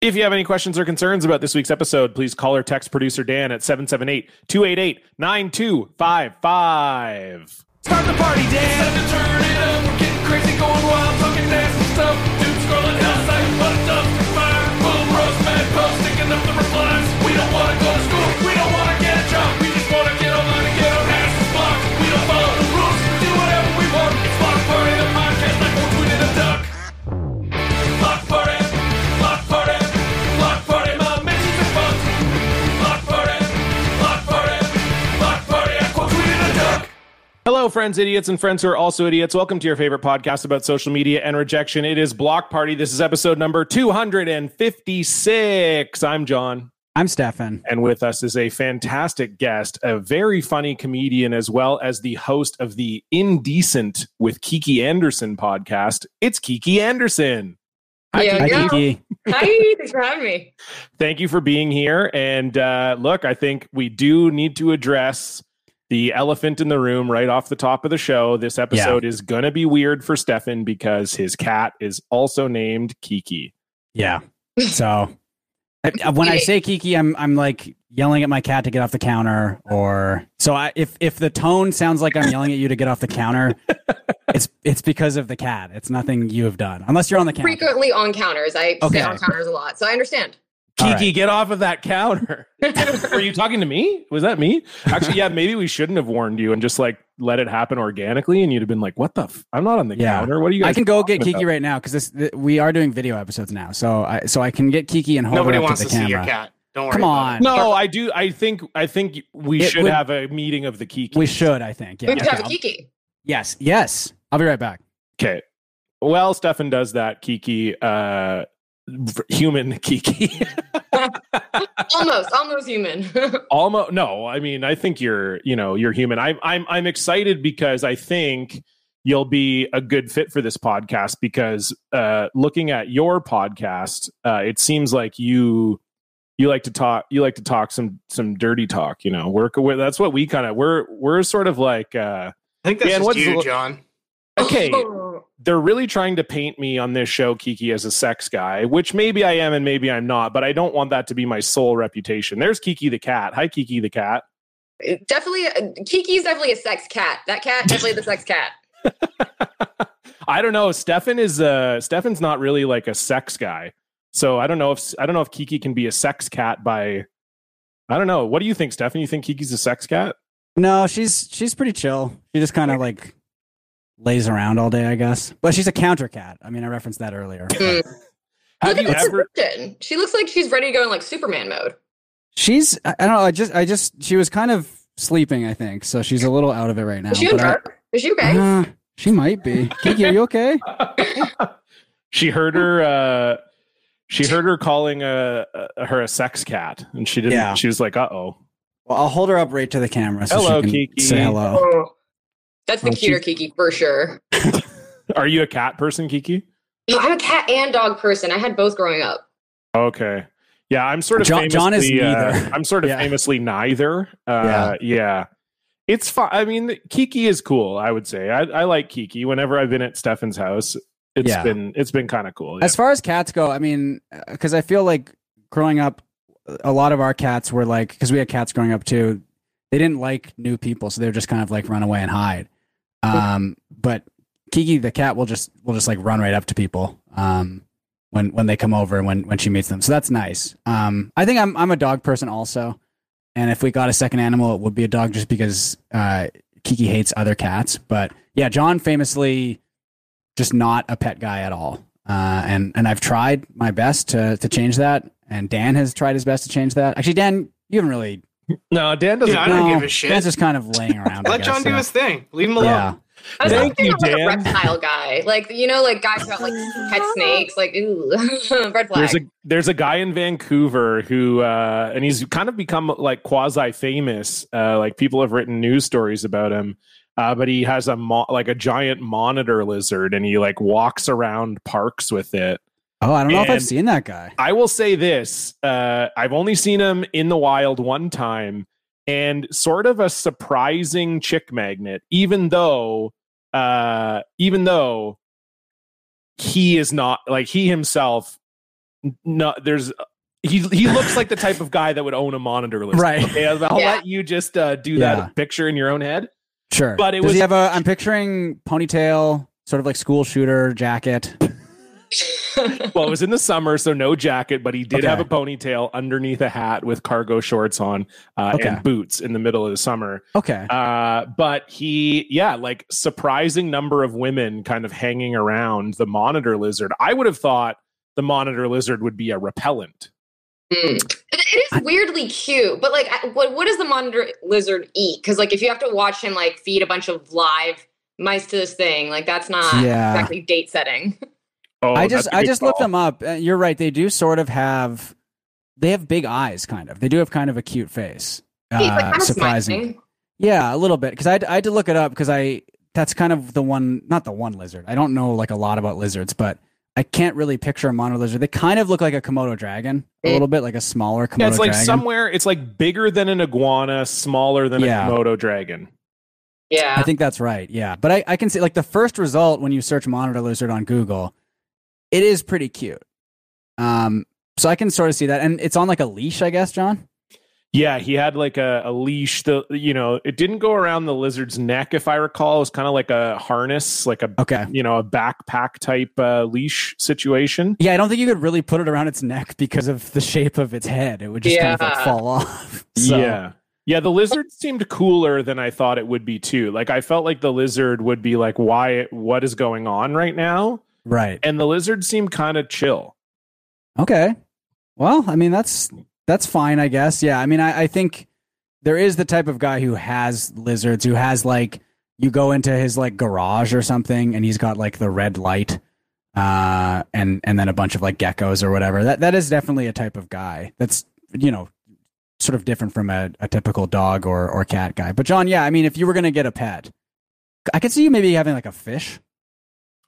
If you have any questions or concerns about this week's episode, please call or text producer Dan at 778 288 9255. Start the party, Dan! Time to turn it up. We're getting crazy, going wild, talking nasty stuff. Dude scrolling hell like what a fire. Boom, roast, mad post, sticking up the replies. Hello, friends, idiots, and friends who are also idiots. Welcome to your favorite podcast about social media and rejection. It is Blocked Party. This is episode number 256. I'm John. I'm Stefan. And with us is a fantastic guest, a very funny comedian, as well as the host of the Indecent with Kiki Andersen podcast. It's Kiki Andersen. Hi, Yeah, Kiki. Hi, yeah. Kiki. Hi, thanks for having me. Thank you for being here. And uh, look, I think we do need to address the elephant in the room right off the top of the show. This episode is going to be weird for Stefan because his cat is also named Kiki. Yeah. So I- when I say Kiki, I'm I'm like yelling at my cat to get off the counter, or so I, if if the tone sounds like I'm yelling at you to get off the counter, it's it's because of the cat. It's nothing you have done, unless you're on the counter. Frequently on counters. I Okay. sit on counters a lot, so I understand. All Kiki, right. get off of that counter. Were you talking to me? Was that me? Actually, yeah, maybe we shouldn't have warned you and just like let it happen organically. And you'd have been like, what the? F- I'm not on the Yeah. counter. What are you guys I can go get Kiki about?" right now because this th- we are doing video episodes now, so I so I can get Kiki and hold Nobody her up wants to to the see your cat. Don't worry. Come on. it. No, I do. I think I think we It should would- have a meeting of the Kiki. We should, I think. Yeah. we could have a Kiki. Yes. Yes. I'll be right back. Okay. Well, Stefan does that. Kiki, uh, v- human Kiki. Almost, almost human. Almost. No, I mean, I think you're, you know, you're human. I'm, I'm, I'm excited because I think you'll be a good fit for this podcast because, uh, looking at your podcast, uh, it seems like you, you like to talk, you like to talk some, some dirty talk, you know, work with, that's what we kind of, we're, we're sort of like, uh, I think that's Dan, just what's you, the- John. okay. They're really trying to paint me on this show, Kiki, as a sex guy, which maybe I am and maybe I'm not, but I don't want that to be my sole reputation. There's Kiki the cat. Hi, Kiki the cat. definitely, uh, Kiki's definitely a sex cat. That cat, definitely the sex cat. I don't know. Stefan is uh Stefan's not really like a sex guy. So I don't know if I don't know if Kiki can be a sex cat by I don't know. What do you think, Stefan? You think Kiki's a sex cat? No, she's she's pretty chill. She just kind of like lays around all day, I guess. But she's a counter cat. I mean, I referenced that earlier. Mm. Have Look at the ever. She looks like she's ready to go in like Superman mode. She's I I don't know. I just I just she was kind of sleeping. I think so. She's a little out of it right now. Is she but I- Is she okay? Uh, she might be. Kiki, are you okay? she heard her uh she heard her calling uh, uh, her a sex cat and she didn't Yeah. she was like, "Uh-oh." Well, I'll hold her up right to the camera so Hello, she can Kiki. say hello. Oh. That's the Well, cuter she's- Kiki for sure. Are you a cat person, Kiki? No, I'm a cat and dog person. I had both growing up. Okay. Yeah, I'm sort of John- John is famously, uh, neither. I'm sort of Yeah. famously neither. Uh, yeah. It's fun. I mean, Kiki is cool. I would say I, I like Kiki. Whenever I've been at Stefan's house, it's Yeah. been it's been kind of cool. Yeah. As far as cats go, I mean, because I feel like growing up, a lot of our cats were like, because we had cats growing up too. They didn't like new people, so they would just kind of like run away and hide. Um, but Kiki the cat will just will just like run right up to people um, when when they come over and when when she meets them. So that's nice. Um, I think I'm I'm a dog person also, and if we got a second animal, it would be a dog just because uh, Kiki hates other cats. But yeah, John famously just not a pet guy at all. Uh, and and I've tried my best to to change that, and Dan has tried his best to change that. Actually, Dan, you haven't really. No, Dan doesn't. Yeah, I don't no, give a shit. Dan's just kind of laying around. Let guess, John do so. his thing. Leave him alone. Yeah, I was Thank thinking you, of like a reptile guy. Like, you know, like guys who have like pet snakes. Like, ooh, red flag. There's a there's a guy in Vancouver who uh, and he's kind of become like quasi famous. Uh, like people have written news stories about him. Uh, but he has a mo- like a giant monitor lizard, and he like walks around parks with it. Oh, I don't know if I've seen that guy. I will say this: uh, I've only seen him in the wild one time, and sort of a surprising chick magnet. Even though, uh, even though he is not like he himself no, there's he he looks like the type of guy that would own a monitor list. Right. Okay, I'll I'll Yeah. let you just uh, do Yeah. that picture in your own head. Sure. But it Does was- he have a? I'm picturing ponytail, sort of like school shooter jacket. Well, it was in the summer, so no jacket, but he did Okay. have a ponytail underneath a hat with cargo shorts on uh, Okay. and boots in the middle of the summer. Okay. Uh, but he, yeah, like surprising number of women kind of hanging around the monitor lizard. I would have thought the monitor lizard would be a repellent. Mm. It, it is weirdly cute, but like, what what does the monitor lizard eat? Because like, if you have to watch him like feed a bunch of live mice to this thing, like that's not Yeah. exactly date setting. Oh, I just I good just looked them up. Uh, you're right. They do sort of have. They have big eyes, kind of. They do have kind of a cute face. He's like Uh, kind of surprising. smiling. Yeah, a little bit because I, had- I had to look it up because I that's kind of the one not the one lizard. I don't know like a lot about lizards, but I can't really picture a monitor lizard. They kind of look like a Komodo dragon, a little bit like a smaller Komodo Yeah, it's like dragon. somewhere. It's like bigger than an iguana, smaller than Yeah. a Komodo dragon. Yeah. I think that's right. Yeah, but I, I can see like the first result when you search monitor lizard on Google, it is pretty cute. Um, so I can sort of see that, and it's on like a leash, I guess, John. Yeah, he had like a, a leash. The you know, it didn't go around the lizard's neck, if I recall. It was kind of like a harness, like a Okay. you know a backpack type uh, leash situation. Yeah, I don't think you could really put it around its neck because of the shape of its head. It would just kind of like fall off. So- Yeah. Yeah, the lizard seemed cooler than I thought it would be too. Like I felt like the lizard would be like, "Why? What is going on right now?" Right. And the lizards seem kind of chill. Okay. Well, I mean that's that's fine, I guess. Yeah. I mean, I, I think there is the type of guy who has lizards, who has like you go into his like garage or something, and he's got like the red light, uh, and and then a bunch of like geckos or whatever. That that is definitely a type of guy. That's you know sort of different from a, a typical dog or or cat guy. But John, yeah, I mean, if you were gonna get a pet, I could see you maybe having like a fish.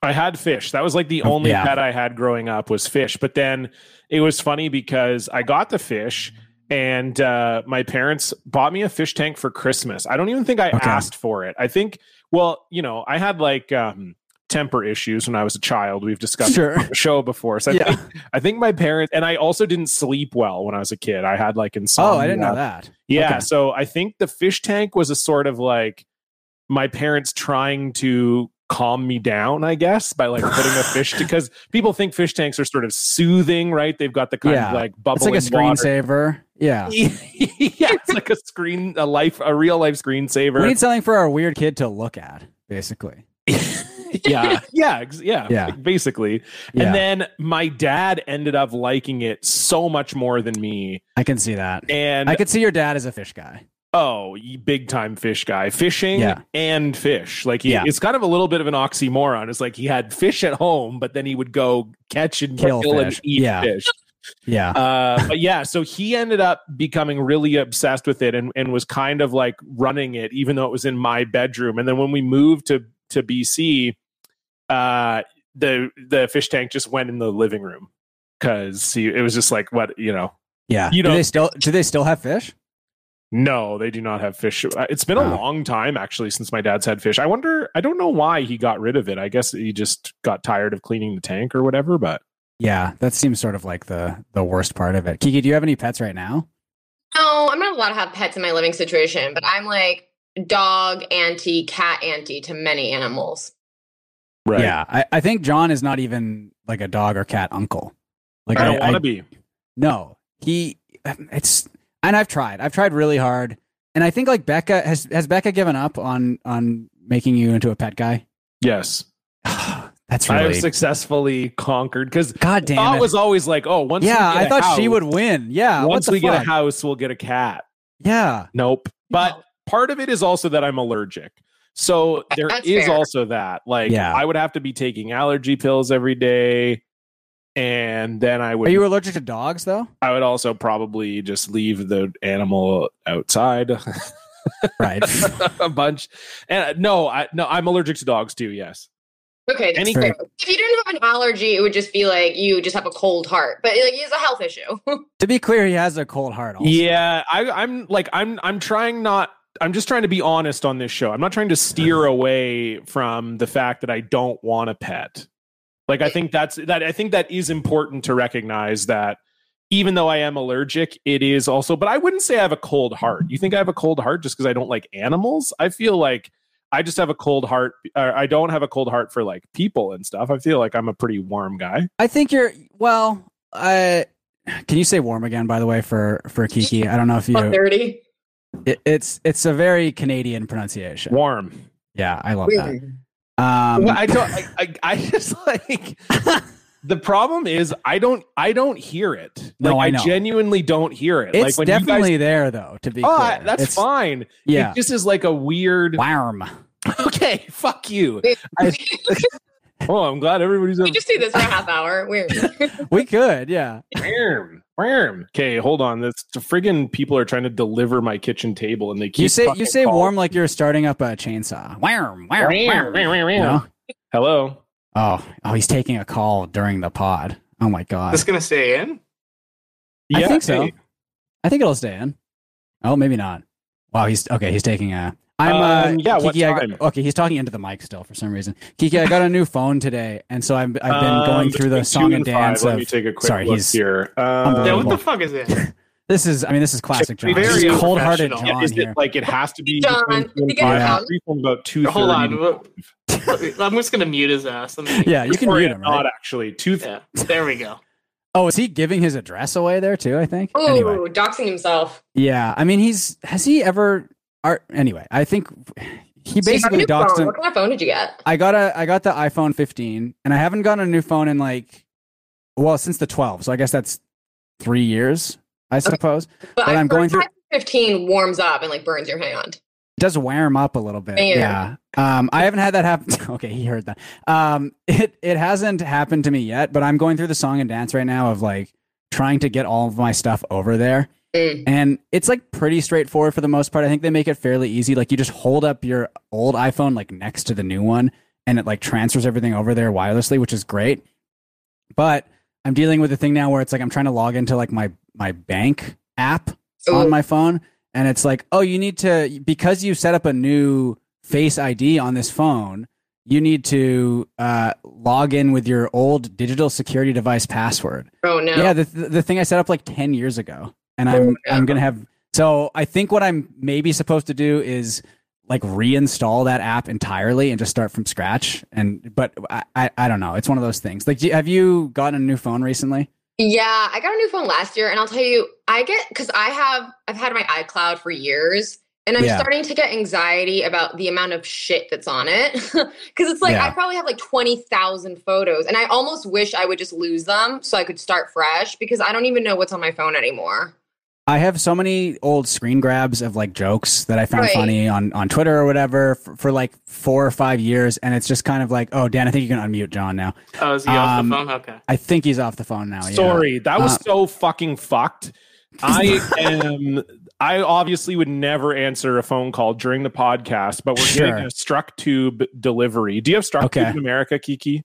I had fish. That was like the only yeah. pet I had growing up was fish. But then it was funny because I got the fish and uh, my parents bought me a fish tank for Christmas. I don't even think I Okay. asked for it. I think, well, you know, I had like um, temper issues when I was a child. We've discussed Sure. on the show before. So I, Yeah. think, I think my parents, and I also didn't sleep well when I was a kid. I had like insomnia. Oh, I didn't know that. Yeah. Okay. So I think the fish tank was a sort of like my parents trying to calm me down, I guess, by like putting a fish because people think fish tanks are sort of soothing, right? They've got the kind Yeah. of like It's like a screensaver. Yeah. yeah, it's like a screen, a life, a real life screensaver. We need something for our weird kid to look at, basically. yeah, yeah, yeah, Yeah. basically. Yeah, And then my dad ended up liking it so much more than me. I can see that. And I could see your dad as a fish guy. Oh, big time fish guy, fishing Yeah. and fish. Like he, Yeah. it's kind of a little bit of an oxymoron. It's like he had fish at home, but then he would go catch and Kill kill, and fish. eat Yeah. fish. Yeah. Uh, but yeah, so he ended up becoming really obsessed with it and, and was kind of like running it, even though it was in my bedroom. And then when we moved to to BC, uh, the the fish tank just went in the living room because it was just like what you know. yeah. you do know- they still do they still have fish? No, they do not have fish. Uh, It's been a long time actually since my dad's had fish. I wonder. I don't know why he got rid of it. I guess he just got tired of cleaning the tank or whatever. But Yeah, that seems sort of like the the worst part of it. Kiki, do you have any pets right now? No, I'm not allowed to have pets in my living situation, but I'm like dog auntie, cat auntie to many animals. Right. Yeah, I, I think John is not even like a dog or cat uncle. Like I don't want to be. No, he. It's and I've tried. I've tried really hard, and I think like Becca has has Becca given up on on making you into a pet guy. Yes, That's really... I have successfully conquered because God damn thought it. was always like, oh, once yeah, we get I a thought she would win. Yeah, Once the we get a house, we'll get a cat. Yeah, Nope. But part of it is also that I'm allergic. So there is That's fair. also that. Like Yeah. I would have to be taking allergy pills every day. And then I would are you allergic to dogs though? I would also probably just leave the animal outside Right. a bunch. And uh, no, I no, I'm allergic to dogs too. Yes. Okay, that's Any- fair. If you didn't have an allergy, it would just be like you just have a cold heart. But like it's a health issue. to be clear, he has a cold heart. Also. Yeah, I, I'm like I'm I'm trying not. I'm just trying to be honest on this show. I'm not trying to steer away from the fact that I don't want a pet. Like I think that's that I think that is important to recognize that even though I am allergic, it is also but I wouldn't say I have a cold heart. You think I have a cold heart just because I don't like animals? I feel like I just have a cold heart. Uh, I don't have a cold heart for like people and stuff. I feel like I'm a pretty warm guy. I think you're well. Uh, can you say warm again? By the way, for for Kiki, I don't know if you. Fuck dirty. It, it's it's a very Canadian pronunciation. Warm. Yeah, I love that. Um, Well, I don't. I, I, I just like the problem is I don't. I don't hear it. No, like, I know. genuinely don't hear it. it's like when definitely You guys, there though. To be oh, clear. That's It's- fine. Yeah, It just is like a weird. warm. Okay, fuck you. I- oh, I'm glad everybody's we just do this for a half hour. Weird. We could, yeah. Wham, wham. Okay, hold on. This friggin' people are trying to deliver my kitchen table, and they keep You say you say calling. warm like you're starting up a chainsaw. Warm, warm, warm. You know? Hello. Oh, oh, he's taking a call during the pod. Oh my god. This gonna stay in? I think so. hey. I think it'll stay in. Oh, maybe not. Wow, he's okay. He's taking a. I'm Um, uh, yeah, Kiki, I time? got- okay, he's talking into the mic still for some reason. Kiki, I got a new phone today, and so I've I've been Um, going through the song two and five, dance Let of. me take a quick sorry, look he's- here. Yeah, Um, what the fuck is it? This is, I mean, this is classic John. Very This is cold-hearted unprofessional. John is here. it like it has to be John, between two and you five? it out. I'm free from about two. Hold on. I'm just gonna mute his ass. Yeah, you can mute him, Not right? actually two. Yeah, there we go. Oh, is he giving his address away there too? I think. Ooh, Anyway, doxing himself. yeah. I mean, he's has he ever? Art, anyway, I think he So you have a basically doxed phone. him. What kind of phone did you get? I got a I got the iPhone 15, and I haven't gotten a new phone in like, well, since the 12. So I guess that's three years, I suppose. But, But I'm going through- 15 warms up and like burns your hand. It does wear him up a little bit. Fair. Yeah. Um, I haven't had that happen. okay, he heard that. Um, it it hasn't happened to me yet, but I'm going through the song and dance right now of like trying to get all of my stuff over there. Mm. And it's like pretty straightforward for the most part. I think they make it fairly easy. Like you just hold up your old iPhone like next to the new one and it like transfers everything over there wirelessly, which is great. But I'm dealing with a thing now where it's like I'm trying to log into like my my bank app on my phone and it's like, "Oh, you need to because you set up a new Face ID on this phone, you need to uh, log in with your old digital security device password." Oh no. Yeah, the, the the thing I set up like ten years ago, and I'm yeah. I'm gonna have. So I think what I'm maybe supposed to do is like reinstall that app entirely and just start from scratch. And but I I, I don't know. It's one of those things. Like, have you gotten a new phone recently? Yeah, I got a new phone last year, and I'll tell you, I get because I have I've had my iCloud for years, and I'm Yeah. starting to get anxiety about the amount of shit that's on it. Because it's like Yeah. I probably have like twenty thousand photos, and I almost wish I would just lose them so I could start fresh because I don't even know what's on my phone anymore. I have so many old screen grabs of like jokes that I found Right. funny on, on Twitter or whatever for, for like four or five years. And it's just kind of like, oh, Dan, I think you can unmute John now. Oh, is he off Um, the phone? Okay. I think he's off the phone now. yeah. Sorry, that was Uh, so fucking fucked. I am. I obviously would never answer a phone call during the podcast, but we're Sure. getting a Structube delivery. Do you have struck Okay. tube in America, Kiki?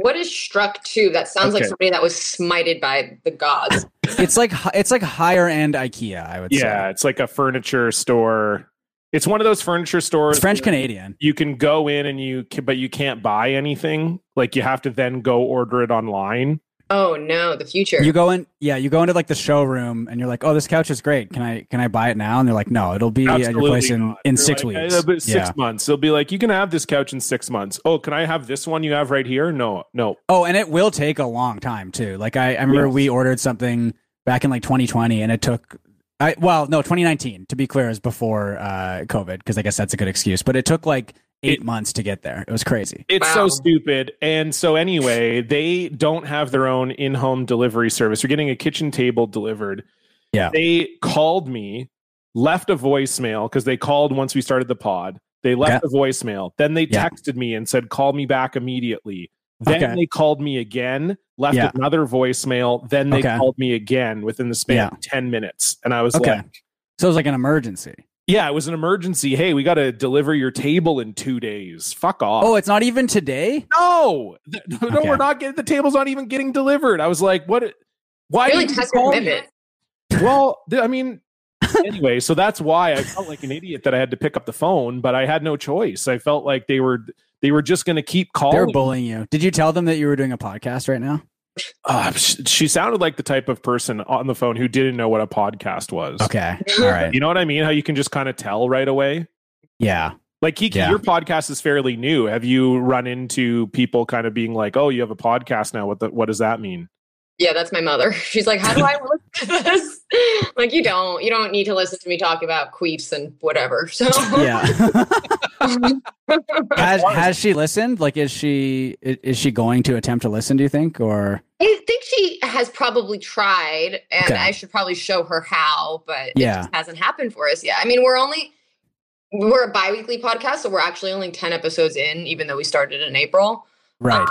What is Structube? That sounds like somebody that was smited by the gods. It's like it's like higher end IKEA, I would Yeah, say. Yeah, it's like a furniture store. It's one of those furniture stores. It's French Canadian. You can go in and you, can, but you can't buy anything. Like you have to then go order it online. Oh no, the future. You go in, yeah, you go into like the showroom and you're like, oh, this couch is great. Can I can I buy it now? And they're like, no, it'll be at your place in, not. in They're six like, weeks. "Uh, six Yeah. months. They'll be like, you can have this couch in six months. Oh, can I have this one you have right here? No, no. Oh, and it will take a long time too. Like I, I remember Yes. we ordered something back in like 2020, and it took. I well, no, 2019 to be clear is before uh, COVID because I guess that's a good excuse. But it took like eight It- months to get there. It was crazy. It's Wow. so stupid. And so anyway, they don't have their own in-home delivery service. You're getting a kitchen table delivered. Yeah. They called me, left a voicemail because they called once we started the pod. They left a voicemail. Then they Yeah. texted me and said, call me back immediately. Then Okay. they called me again, left Yeah. another voicemail. Then they Okay. called me again within the span Yeah. of 10 minutes. And I was Okay. like, So it was like an emergency. Yeah, it was an emergency. Hey, we got to deliver your table in two days. Fuck off. Oh, it's not even today. No, Th- no, Okay. we're not getting the table's not even getting delivered. I was like, what? Why really did you test call me? Well, th- I mean, anyway, so that's why I felt like an idiot that I had to pick up the phone, but I had no choice. I felt like they were they were just going to keep calling. They're bullying you. Did you tell them that you were doing a podcast right now? Uh, she, sounded like the type of person on the phone who didn't know what a podcast was. Okay. All right. You know what I mean? How you can just kind of tell right away. Yeah. Like Kiki, Yeah. your podcast is fairly new. Have you run into people kind of being like, "Oh, you have a podcast now"? What the, what does that mean? Yeah, that's my mother. She's like, "How do I listen to this?" like, you don't. You don't need to listen to me talk about queefs and whatever. So Yeah. has has she listened? Like, is she is she going to attempt to listen? Do you think, or I think she has probably tried, and Okay. I should probably show her how, but it Yeah. just hasn't happened for us yet. I mean, we're only we're a biweekly podcast, so we're actually only ten episodes in, even though we started in April. right? Um,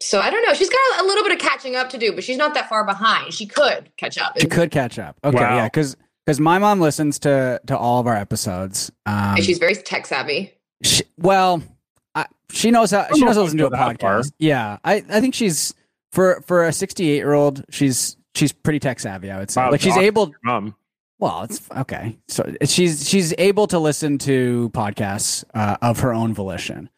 So I don't know. She's got a little bit of catching up to do, but she's not that far behind. She could catch up. She could catch up. Okay, Wow. yeah, because because my mom listens to to all of our episodes. Um, and she's very tech savvy. she, well, I, she knows how don't she knows how to if listen to a I'd go that far. podcast. Yeah, I I think she's for for a sixty eight year old. She's she's pretty tech savvy. I would say. Wow, like she's doc- able. Um, Well, it's okay. So she's she's able to listen to podcasts uh, of her own volition,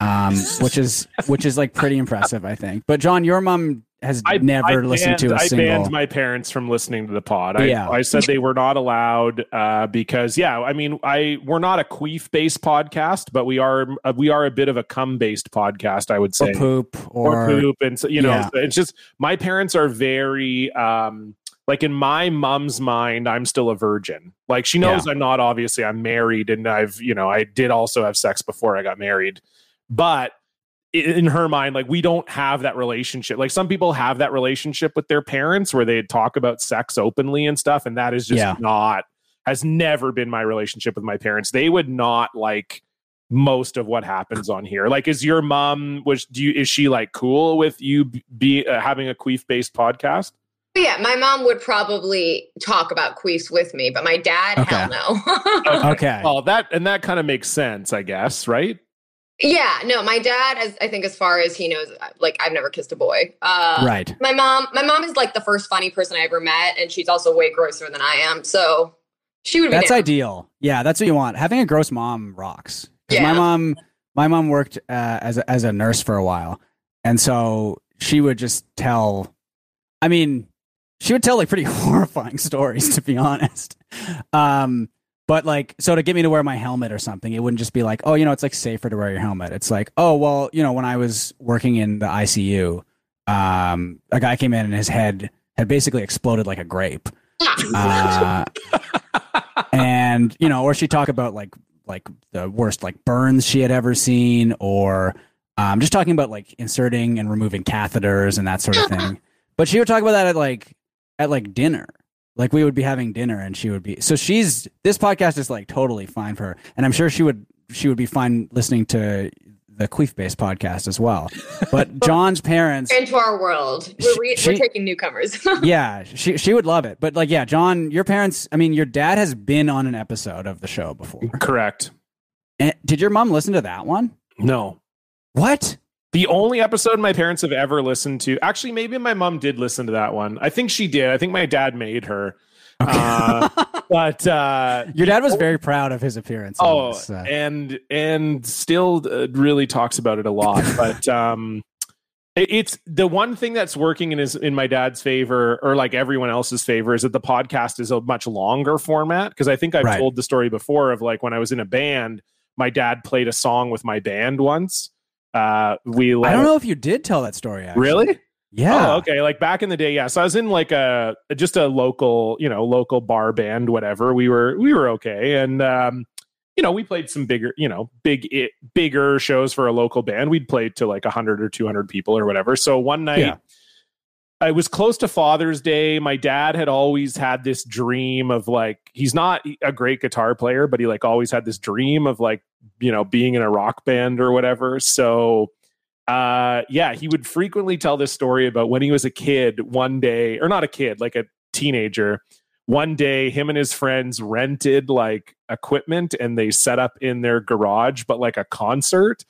um, which is which is like pretty impressive, I think. But John, your mom has I never I listened banned, to a I single. I banned my parents from listening to the pod. I, Yeah. I said they were not allowed uh, because, yeah, I mean, I we're not a queef based podcast, but we are uh, we are a bit of a cum based podcast. I would say or poop or, or poop and so, you know Yeah. it's just my parents are very um like in my mom's mind i'm still a virgin like she knows i'm not obviously i'm married and i've you know i did also have sex before i got married but in her mind like we don't have that relationship like some people have that relationship with their parents where they talk about sex openly and stuff and that is just Yeah. not has never been my relationship with my parents they would not like most of what happens on here like is your mom was do you is she like cool with you be uh, having a queef based podcast yeah, my mom would probably talk about queefs with me, but my dad, Okay. hell no. okay. oh that and that kind of makes sense i guess right yeah, no, my dad, as I think, as far as he knows, like I've never kissed a boy. Uh, right. My mom, my mom is like the first funny person I ever met, and she's also way grosser than I am. So she would be. That's down. ideal. Yeah, that's what you want. Having a gross mom rocks. 'Cause My mom, my mom worked uh, as a, as a nurse for a while, and so she would just tell. I mean, she would tell like pretty horrifying stories, to be honest. Um, but like, so to get me to wear my helmet or something, it wouldn't just be like, oh, you know, it's like safer to wear your helmet. It's like, oh, well, you know, when I was working in the ICU, um, a guy came in and his head had basically exploded like a grape. Uh, and you know, or she talk about like like the worst like burns she had ever seen, or um, just talking about like inserting and removing catheters and that sort of thing. But she would talk about that at like at like dinner. Like we would be having dinner and she would be so she's this podcast is like totally fine for her. And I'm sure she would she would be fine listening to the Queef based podcast as well. But John's parents into our world. We're, re- She- we're taking newcomers. yeah, she she would love it. But like, yeah, John, your parents. I mean, your dad has been on an episode of the show before. correct And did your mom listen to that one? no What? The only episode my parents have ever listened to actually maybe my mom did listen to that one. I think she did. I think my dad made her. Uh, but uh your dad was very proud of his appearance. oh this, uh, and and still uh, really talks about it a lot. But um it- it's the one thing that's working in his in my dad's favor or like everyone else's favor is that the podcast is a much longer format because i think i've Right. told the story before of like when i was in a band my dad played a song with my band once uh we I don't know if you did tell that story. Actually. really Yeah. Oh, okay. Like back in the day, yeah. So I was in like a just a local, you know, local bar band, whatever. We were we were okay, and um, you know, we played some bigger, you know, big it, bigger shows for a local band. We'd played to like hundred or two hundred people or whatever. So one night. Yeah. I was close to Father's Day. My dad had always had this dream of like he's not a great guitar player, but he like always had this dream of like, you know, being in a rock band or whatever. So uh yeah he would frequently tell this story about when he was a kid one day or not a kid like a teenager one day him and his friends rented like equipment and they set up in their garage but like a concert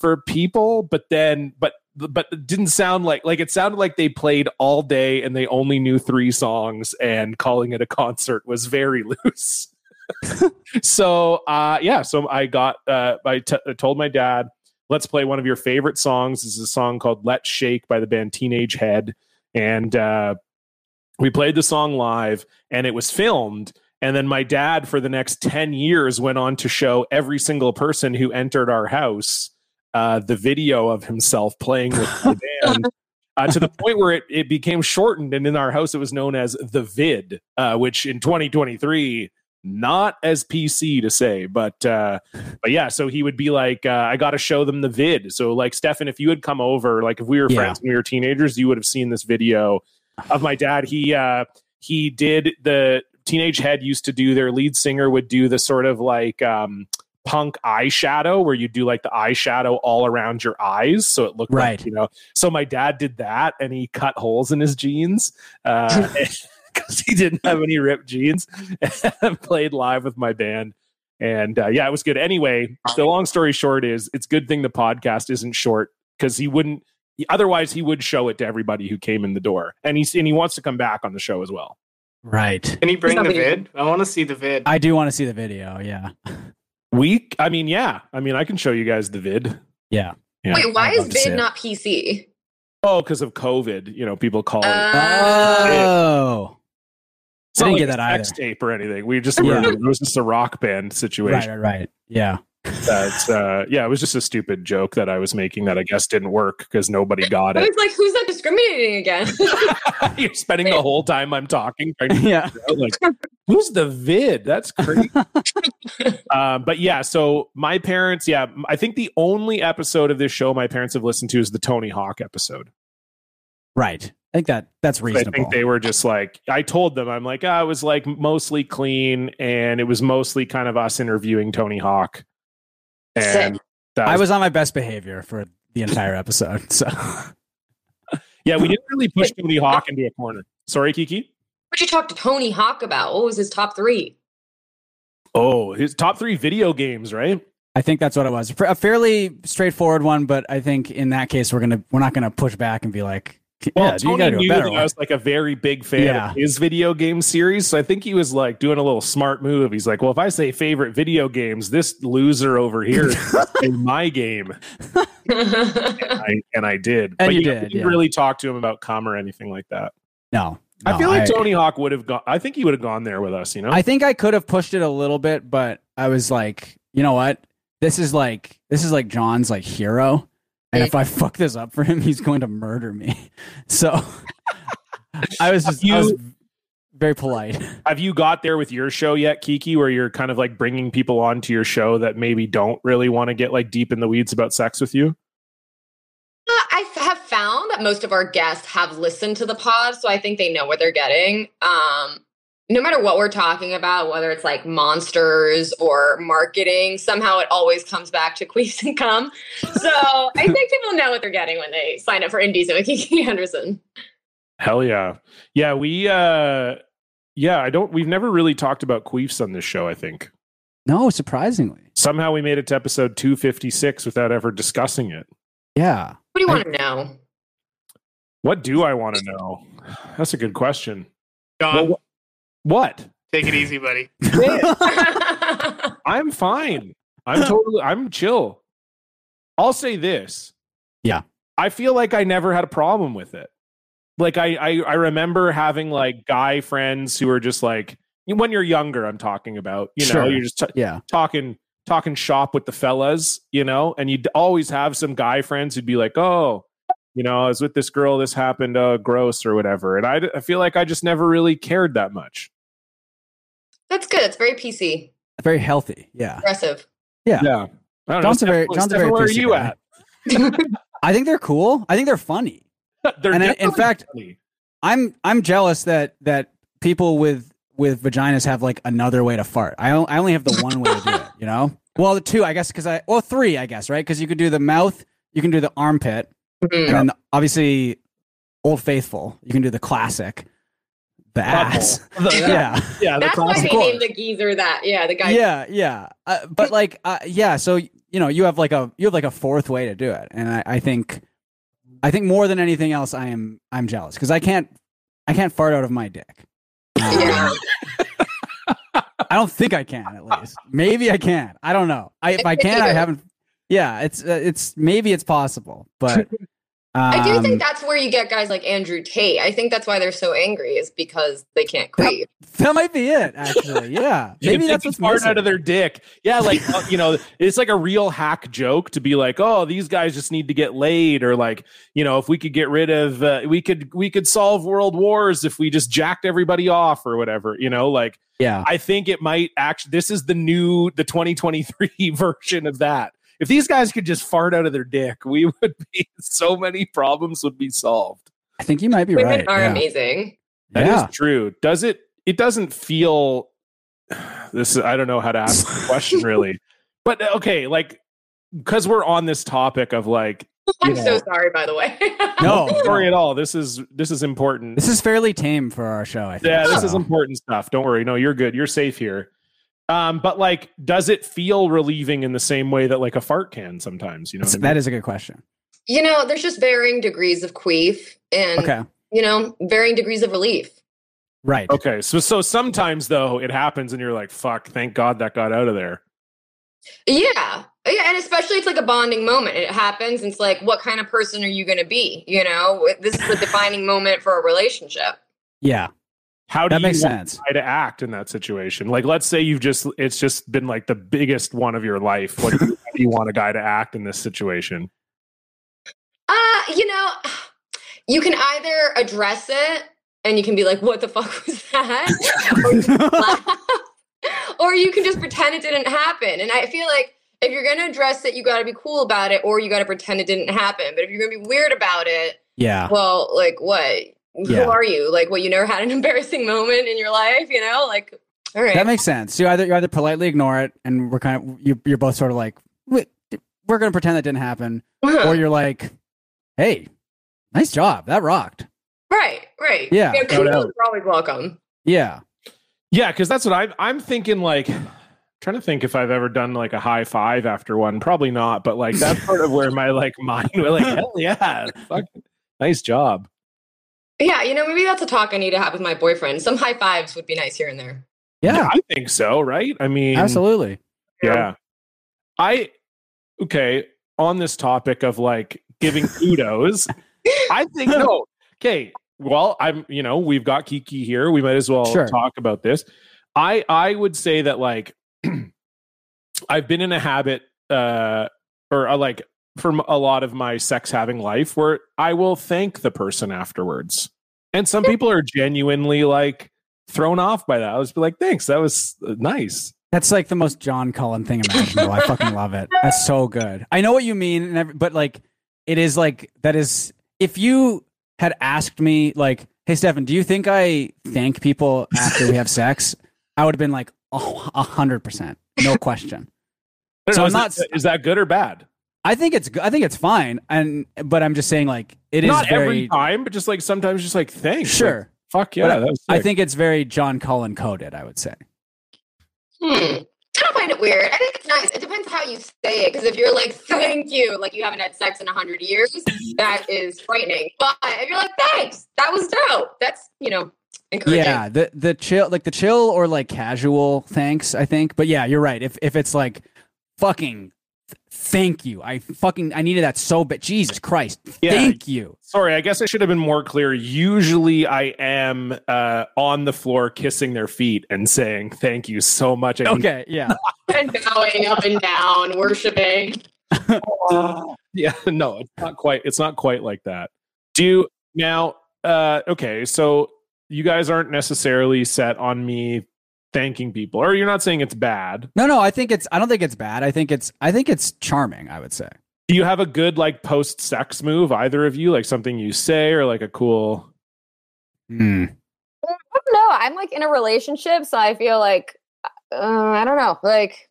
for people but then but but it didn't sound like like it sounded like they played all day and they only knew three songs and calling it a concert was very loose so uh yeah so i got uh i t- told my dad let's play one of your favorite songs. This is a song called Let's Shake by the band Teenage Head. And uh, we played the song live and it was filmed. And then my dad, for the next 10 years, went on to show every single person who entered our house uh, the video of himself playing with the band. Uh, to the point where it, it became shortened, and in our house it was known as the vid, uh, which in 2023 not as PC to say, but uh, but yeah. So he would be like, uh, I got to show them the vid. So like Stefan, if you had come over, like if we were Yeah. friends when we were teenagers, you would have seen this video of my dad. He uh, he did the Teenage Head used to do. Their lead singer would do the sort of like um, punk eyeshadow where you do like the eyeshadow all around your eyes, so it looked Right. like you know. So my dad did that, and he cut holes in his jeans. Uh, because he didn't have any ripped jeans and played live with my band. And uh, yeah, it was good. Anyway, the long story short is it's good thing the podcast isn't short because he wouldn't. Otherwise, he would show it to everybody who came in the door, and he's and he wants to come back on the show as well. Right. Can he bring the vid? I want to see the vid. I do want to see the video. Yeah. We, I mean, yeah, I mean, I can show you guys the vid. Yeah. Yeah. Wait, why is love to see vid it. not PC? Oh, because of COVID, you know, people call it. Oh. It's I didn't like get that sex either. tape or anything. We just Yeah. were, it was just a rock band Right. situation. Right. Right. Yeah. That's uh, yeah, it was just a stupid joke that I was making that I guess didn't work because nobody got I it. was like, who's that discriminating again? You're spending the whole time I'm talking trying to Yeah. out, like who's the vid? That's crazy. um, but yeah, so my parents, yeah, I think the only episode of this show my parents have listened to is the Tony Hawk episode. Right. I think that that's reasonable. I think they were just like I told them I'm like ah, it was like mostly clean and it was mostly kind of us interviewing Tony Hawk. And Sick. that I was on my best behavior for the entire episode. So yeah, we didn't really push Tony Hawk into a corner. Sorry, Kiki. What'd you talk to Tony Hawk about? What was his top three? Oh, his top three video games, right? I think that's what it was. A fairly straightforward one, but I think in that case we're gonna we're not gonna push back and be like, Well, yeah, Tony gotta do a knew that one. I was like a very big fan Yeah. of his video game series. So I think he was like doing a little smart move. He's like, well, if I say favorite video games, this loser over here is in my game. I, and I did. And you yeah, did, didn't yeah. really talk to him about cum or anything like that. No, I feel like Tony Hawk would have gone. I think he would have gone there with us. You know, I think I could have pushed it a little bit, but I was like, you know what? This is like this is like John's like hero, and if I fuck this up for him, he's going to murder me. So I was just I was very polite. have you got there with your show yet, Kiki, where you're kind of like bringing people onto your show that maybe don't really want to get like deep in the weeds about sex with you? I f- have found that most of our guests have listened to the pod, so I think they know what they're getting. Um, no matter what we're talking about, whether it's like monsters or marketing, somehow it always comes back to queefs and cum. So I think people know what they're getting when they sign up for Indecent with Kiki Andersen. Hell yeah. Yeah, we uh yeah, I don't we've never really talked about queefs on this show, I think. No, surprisingly, Somehow we made it to episode 256 without ever discussing it. yeah. What do you want to know? What do I want to know? That's a good question. John, Well, wh- what? take it easy, buddy. I'm fine. I'm totally I'm chill. I'll say this. Yeah. I feel like I never had a problem with it. Like I I, I remember having like guy friends who were just like when you're younger, I'm talking about, you know, Sure. you're just t- Yeah. talking talking shop with the fellas, you know, and you'd always have some guy friends who'd be like, "Oh, you know, I was with this girl, this happened, uh, gross or whatever." And I, I feel like I just never really cared that much. That's good. It's very PC, Very healthy. Yeah. aggressive. Yeah, I don't know. John's a very- John's a very where are you guy. at? I think they're cool. I think they're funny. They're And in- in fact- funny. I'm I'm jealous that that people with with vaginas have like another way to fart. I I only have the one way to do it. You know. Well, the two, I guess, because I well three, I guess, right? Because you could do the mouth, you can do the armpit, Mhm. and then obviously Old Faithful. You can do the classic, the ass. The- yeah, yeah, the That's why classic. they named the geezer that. Yeah, the guy. yeah, yeah. Uh, but like, uh, yeah. So you know, you have like a you have like a fourth way to do it, and I, I think, I think more than anything else, I am I'm jealous because I can't I can't fart out of my dick. Um, Yeah. I don't think I can. At least maybe I can. I don't know. I, if I can, I haven't. yeah, it's uh, it's maybe it's possible, but I do um, think that's where you get guys like Andrew Tate. I think that's why they're so angry is because they can't creep. that might be it. Actually, yeah, maybe that's take what's the fart missing. out of their dick. Yeah, like uh, you know, it's like a real hack joke to be like, oh, these guys just need to get laid, or like, you know, if we could get rid of, uh, we could we could solve world wars if we just jacked everybody off or whatever. You know, like yeah, I think it might actually. This is the new the 2023 version of that. If these guys could just fart out of their dick, we would be so many problems would be solved. I think you might be Women right. are yeah. amazing. That is yeah. true. Does it? It doesn't feel. This is, I don't know how to ask the question really, but uh, okay, like because we're on this topic of like I'm You so sorry, by the way. No, don't worry at all. This is this is important. This is fairly tame for our show. I think. yeah, this is important stuff. Don't worry. No, you're good. You're safe here. Um, but like, does it feel relieving in the same way that like a fart can sometimes? You know, what I mean? That is a good question. you know, there's just varying degrees of queef and Okay, you know, varying degrees of relief. right. okay. So so sometimes though it happens and you're like, fuck, thank God that got out of there. Yeah. Yeah, and especially it's like a bonding moment. It happens, and it's like, what kind of person are you going to be? You know, this is the defining moment for a relationship. Yeah, How do that you makes want sense. a guy to act in that situation? Like, let's say you've just it's just been like the biggest one of your life. What how do you want a guy to act in this situation? Uh, you know, you can either address it and you can be like, what the fuck was that? or, you can laugh, or you can just pretend it didn't happen. And I feel like if you're going to address it, you got to be cool about it, or you got to pretend it didn't happen. But if you're going to be weird about it, Yeah, well, like what? Yeah. Who are you? Like, what? You never had an embarrassing moment in your life, you know? Like, all right. that makes sense. You either you either politely ignore it, and we're kind of you, you're both sort of like, we're going to pretend that didn't happen, Uh-huh. or you're like, hey, nice job, that rocked. right, right. Yeah. you know, kudos are always welcome. Yeah, Yeah, because that's what I'm I'm thinking. Like, trying to think if I've ever done like a high five after one. Probably not, but like that's sort of where my like mind was like, hell yeah, fuck, nice job. Yeah, you know, maybe that's a talk I need to have with my boyfriend. Some high fives would be nice here and there. yeah, I think so. Right? I mean, absolutely. Yeah. I okay, on this topic of like giving kudos, I think no. Okay. Well, I'm you know, we've got Kiki here. We might as well Sure. talk about this. I I would say that like I've been in a habit uh or uh, like for a lot of my sex having life where I will thank the person afterwards. And some people are genuinely like thrown off by that. I was like, thanks. That was uh, nice. That's like the most John Cullen thing imaginable. I fucking love it. That's so good. I know what you mean, every, but like, it is like that is. If you had asked me, like, "Hey, Stefan, do you think I thank people after we have sex?" I would have been like, "Oh, a hundred percent, no question." So know, I'm is not- that- is that good or bad? I think it's. I think it's fine, and but I'm just saying, like, it is Not very every time, but just like sometimes, just like thanks. sure. Like, fuck yeah. But that was I think it's very John Cullen coded. I would say. Hmm. I don't find it weird. I think it's nice. It depends how you say it. Because if you're like, thank you, like you haven't had sex in a hundred years, that is frightening. But if you're like, thanks, that was dope. That's you know encouraging. Yeah, the the chill like the chill or like casual thanks, I think. But yeah, you're right. If if it's like fucking th- thank you. I fucking I needed that so bad. Jesus Christ. Yeah. Thank you. Sorry, I guess I should have been more clear. Usually, I am uh, on the floor kissing their feet and saying thank you so much. I think- Okay, yeah. and bowing up and down, worshiping. yeah, no, it's not quite. It's not quite like that. Do you now? Uh, okay, so you guys aren't necessarily set on me thanking people, or you're not saying it's bad. No, no, I think it's I don't think it's bad. I think it's I think it's charming, I would say. Do you have a good like post sex move, either of you, like something you say, or like a cool? Hmm. I don't know. I'm like in a relationship, so I feel like uh, I don't know. Like,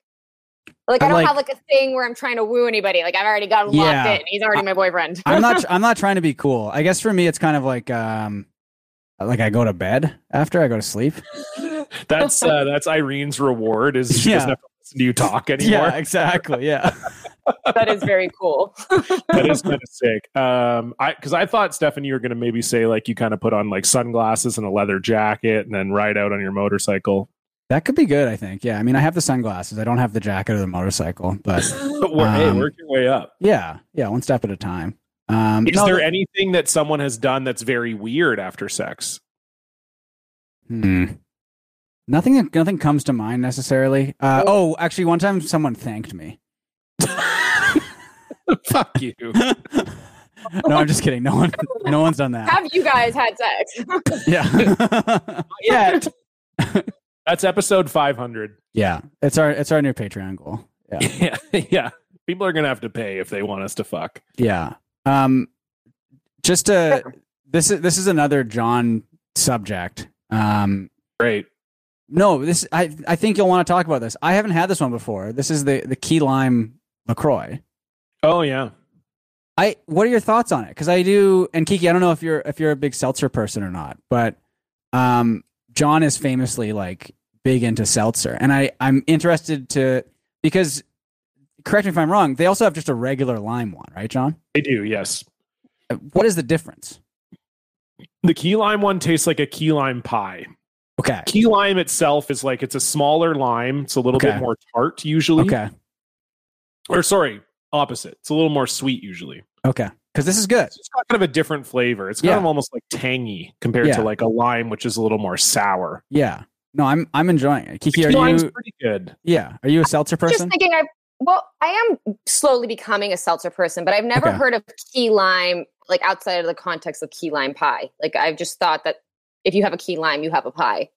like I I'm don't like- have like a thing where I'm trying to woo anybody. Like I've already got him locked Yeah. in. He's already my boyfriend. I'm not I'm not trying to be cool. I guess for me it's kind of like um like I go to bed after I go to sleep. That's uh, that's Irene's reward. Is she Yeah. doesn't have to listen to you talk anymore. Yeah, exactly. Yeah. that is very cool. that is kind of sick. Um, I because I thought Stephanie, you were going to maybe say like you kind of put on like sunglasses and a leather jacket and then ride out on your motorcycle. That could be good, I think. Yeah. I mean, I have the sunglasses. I don't have the jacket or the motorcycle, but But we're, hey, Um, work your way up. yeah, yeah, one step at a time. Um, Is no, there anything that someone has done that's very weird after sex? Hmm. Nothing. Nothing comes to mind necessarily. Uh, oh, actually, one time someone thanked me. Fuck you. no, I'm just kidding. No one. No one's done that. Have you guys had sex? Yeah. Yet. That's episode 500. yeah. It's our. It's our new Patreon goal. Yeah. Yeah. yeah. People are going to have to pay if they want us to fuck. Yeah. Um. Just to. This is this is another John subject. Um. Great. No, this I I think you'll want to talk about this. I haven't had this one before. This is the the key lime Lacroix. Oh, yeah. I what are your thoughts on it? Because I do, and Kiki, I don't know if you're if you're a big seltzer person or not, but um, John is famously like big into seltzer, and I I'm interested to because correct me if I'm wrong. They also have just a regular lime one, right, John? They do, yes. What is the difference? The key lime one tastes like a key lime pie. Okay, Key lime itself is like it's a smaller lime. It's a little Okay. bit more tart usually. okay, Or sorry, opposite. It's a little more sweet usually. okay, because this is good. It's got kind of a different flavor. It's kind Yeah. of almost like tangy compared Yeah. to like a lime, which is a little more sour. Yeah, no, I'm I'm enjoying it. Kiki, Key are lime's you? pretty good. Yeah, are you a seltzer person? Just person? thinking, I well, I am slowly becoming a seltzer person, but I've never Okay. heard of key lime like outside of the context of key lime pie. Like I've just thought that if you have a key lime, you have a pie.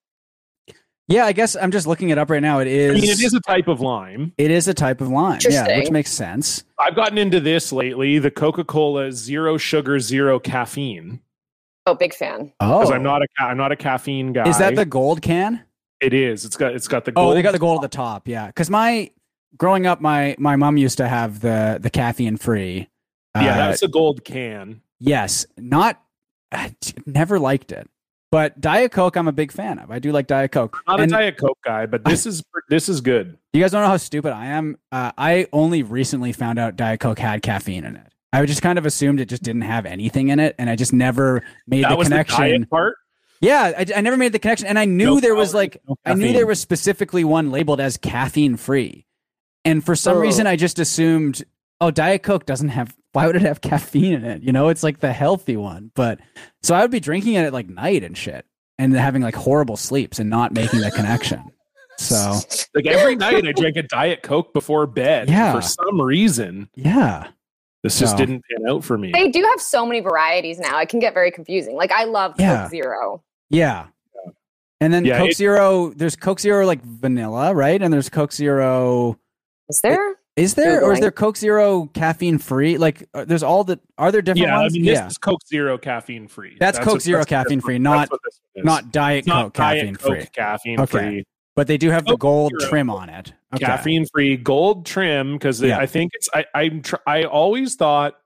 Yeah, I guess I'm just looking it up right now. It is. I mean, it is a type of lime. It is a type of lime. Yeah, which makes sense. I've gotten into this lately. The Coca Cola zero sugar, zero caffeine. Oh, big fan. Oh, Because I'm not a ca- I'm not a caffeine guy. Is that the gold can? It is. It's got it's got the gold. Oh, they got the gold at the top. Yeah, because my growing up, my my mom used to have the the caffeine free. Yeah, Uh, that's a gold can. yes. Not, I j- never liked it, but Diet Coke, I'm a big fan of. I do like Diet Coke. Not And a Diet Coke guy, but this is this is good. you guys don't know how stupid I am. Uh, I only recently found out Diet Coke had caffeine in it. I just kind of assumed it just didn't have anything in it, and I just never made That the was the connection. diet part. Yeah, I, I never made the connection, and I knew No there was like no I knew there was specifically one labeled as caffeine free, and for some Oh. reason I just assumed, oh, Diet Coke doesn't have. Why would it have caffeine in it? You know, it's like the healthy one. But so I would be drinking it at like night and shit, and having like horrible sleeps and not making that connection. So Like every night, I drank a Diet Coke before bed. Yeah. For some reason, yeah, this just No. didn't pan out for me. They do have so many varieties now. It can get very confusing. Like I love Yeah. Coke Zero. yeah. And then Yeah, Coke it- Zero, there's Coke Zero like vanilla, right? And there's Coke Zero Is there? Is there or is there Coke Zero caffeine free? Like, uh, there's all the are there different yeah, I ones? mean, this yeah, is Coke Zero caffeine free. That's Coke what- Zero that's caffeine free, not- what this one is. not Diet It's not Coke Diet caffeine Coke free. caffeine Okay. free. But they do have the gold Zero. trim on it. Okay. caffeine free gold trim because Yeah. I think it's I I'm tr- I always thought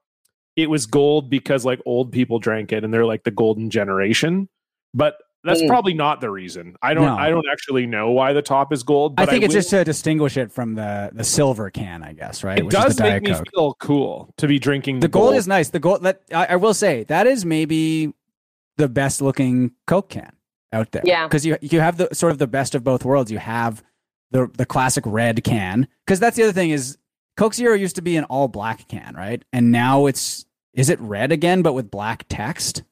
it was gold because like old people drank it and they're like the golden generation, but that's Mm. probably not the reason. I don't No. I don't actually know why the top is gold. I But think it's will- just to distinguish it from the the silver can, I guess, right? it Which is does the make Diet me Coke. feel cool to be drinking The gold is nice. The gold that I, I will say that is maybe the best looking Coke can out there. Yeah. because you you have the sort of the best of both worlds. You have the the classic red can because that's the other thing is Coke Zero used to be an all black can, right? And now it's is it red again but with black text?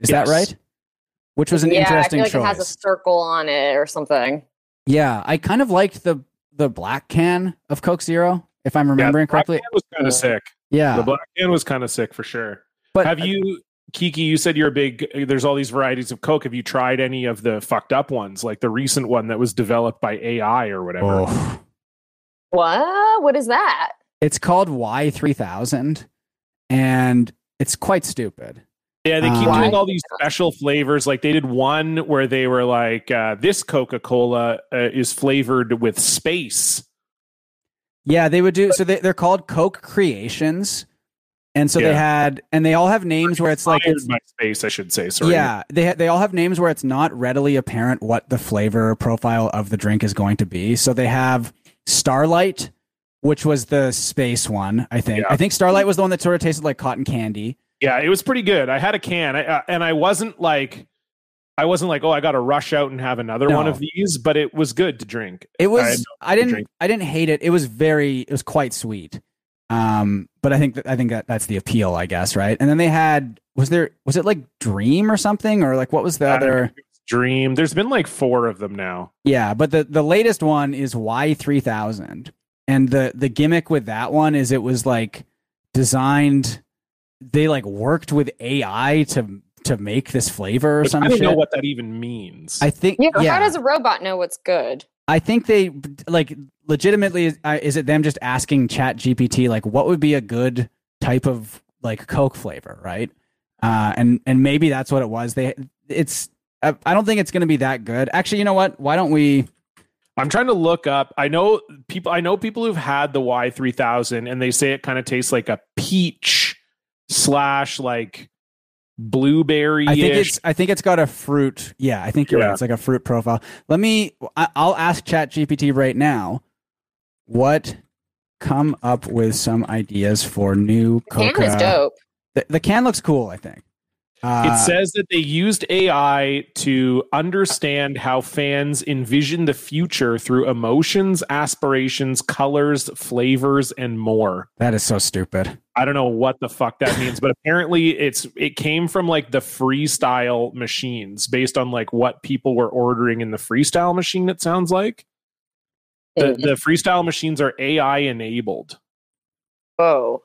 Is that right? Which was an yeah, I interesting feel like choice. it has a circle on it or something. yeah, I kind of liked the the black can of Coke Zero, if I'm Yeah, remembering the black correctly. can was kind of sick. Yeah, The black can was kind of sick for sure. but Have you, Kiki? You said you're a big. There's all these varieties of Coke. Have you tried any of the fucked up ones, like the recent one that was developed by AI or whatever? Oh. What? What is that? It's called Y3000 and it's quite stupid. Yeah, they keep Uh, doing all these special flavors. Like they did one where they were like, uh, "This Coca Cola uh, is flavored with space." Yeah, they would do so they, they're called Coke Creations. And so they had and they all have names where it's like it's space, I should say. Sorry. Yeah, they they all have names where it's not readily apparent what the flavor profile of the drink is going to be. So they have Starlight, which was the space one, I think. Yeah. I think Starlight was the one that sort of tasted like cotton candy. Yeah, it was pretty good. I had a can, I, uh, and I wasn't like, I wasn't like, oh, I got to rush out and have another one of these, but it was good to drink. It was. had I, didn't. I didn't hate it. It was very. It was quite sweet. Um, but I think that I think that that's the appeal, I guess, right? And then they had was there was it like Dream or something or like what was the I other? think it was Dream. There's been like four of them now. Yeah, but the the latest one is Y three thousand, and the the gimmick with that one is it was like designed. They like worked with AI to to make this flavor or But some I don't shit. know what that even means. I think Yeah, yeah, how does a robot know what's good? I think they like legitimately. Uh, is it them just asking Chat GPT like what would be a good type of like Coke flavor, right? Uh, and and maybe that's what it was. They it's. I I don't think it's going to be that good. Actually, you know what? Why don't we? I'm trying to look up. I know people. I know people who've had the Y3000, and they say it kind of tastes like a peach slash like blueberry. I think it's. I think it's got a fruit. Yeah, I think you're Yeah. right. It's like a fruit profile. Let me. I, I'll ask Chat GPT right now. What? Come up with some ideas for new The can is dope. The, the can looks cool. I think. Uh, It says that they used AI to understand how fans envision the future through emotions, aspirations, colors, flavors, and more. that is so stupid. I don't know what the fuck that means, but apparently it's it came from like the freestyle machines based on like what people were ordering in the freestyle machine, it sounds like. The the freestyle machines are AI enabled, Oh.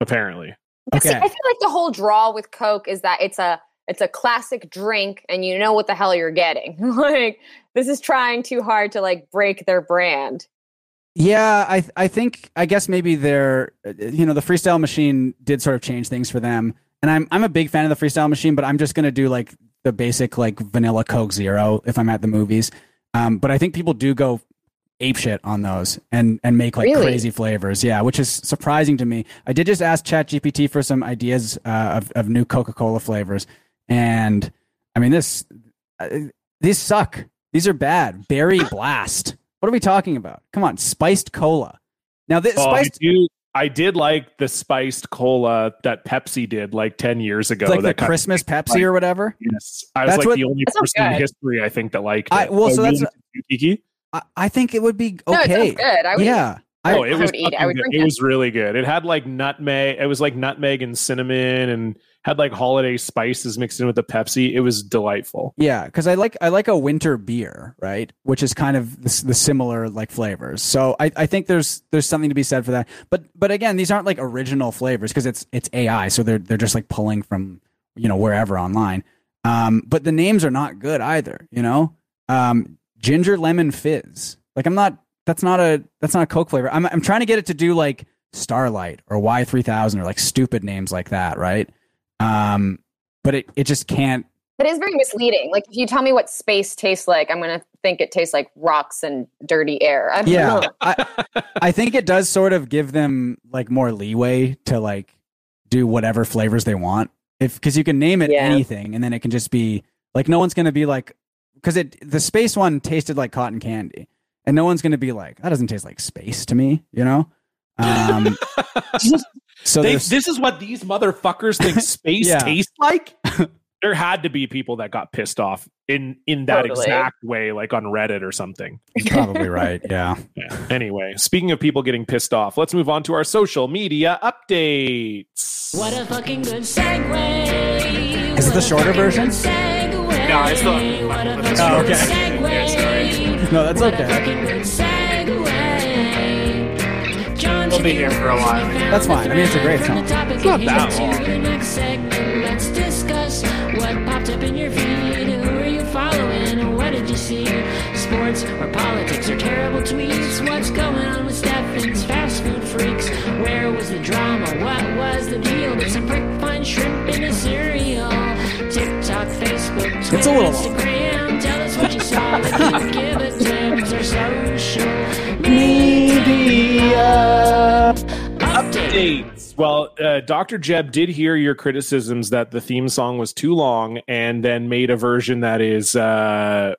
apparently. See, I feel like the whole draw with Coke is that it's a it's a classic drink and you know what the hell you're getting. like this is trying too hard to like break their brand. Yeah, I I think I guess maybe they're you know the freestyle machine did sort of change things for them, and I'm I'm a big fan of the freestyle machine, but I'm just gonna do like the basic like vanilla Coke Zero if I'm at the movies. Um, but I think people do go ape shit on those and and make like Really? crazy flavors. Yeah, which is surprising to me. I did just ask ChatGPT for some ideas uh, of of new Coca Cola flavors, and I mean this uh, these suck. These are bad. Berry Blast. What are we talking about? Come on, spiced cola. Now this Oh, I do. I did like the spiced cola that Pepsi did like ten years ago. it's like the that of- Christmas Pepsi or whatever. yes, I was That's like what- the only That sounds person in history I think that liked it. I- well, so you that's- liked it too, Kiki? I, I think it would be okay. sounds good. I would yeah. I, oh, it I was would eat it. I would good. drink it it. was really good. It had like nutmeg. It was like nutmeg and cinnamon, and had like holiday spices mixed in with the Pepsi. It was delightful. Yeah, because I like I like a winter beer, right? Which is kind of the, the similar like flavors. So I, I think there's there's something to be said for that. But but again, these aren't like original flavors because it's it's AI, so they're they're just like pulling from you know wherever online. Um, but the names are not good either. You know, um, ginger lemon fizz. Like I'm not. That's not a that's not a Coke flavor. I'm I'm trying to get it to do like Starlight or Y three thousand or like stupid names like that, right? Um, but it it just can't It is very misleading. Like if you tell me what space tastes like, I'm gonna think it tastes like rocks and dirty air. I yeah. I, I think it does sort of give them like more leeway to like do whatever flavors they want if because you can name it Yeah. anything and then it can just be like no one's gonna be like because it the space one tasted like cotton candy and no one's gonna be like that doesn't taste like space to me you know um so They, this is what these motherfuckers think space Yeah. tastes like. there had to be people that got pissed off in in that Totally. exact way, like on Reddit or something. You're probably right yeah Yeah. Anyway, speaking of people getting pissed off, let's move on to our social media updates. What a fucking good segue. Is it the shorter fucking version? Good segue. No, it's the- What a it's fucking Oh, good okay. segue. Yeah, sorry. no that's What a okay fucking good segue. John We'll be here for a while. That's fine. I mean, it's a great song. It's not that long. The next segment, let's discuss what popped up in your feed. Who are you following? and What did you see? Sports or politics or terrible tweets? What's going on with Stefan's fast food freaks? Where was the drama? What was the deal? Did some prick find shrimp in a cereal? TikTok, Facebook, Twitter, It's a little long. Instagram. Tell us what you saw. We can give it tips or social Updates. Well, uh, Dr. Jeb did hear your criticisms that the theme song was too long and then made a version that is uh,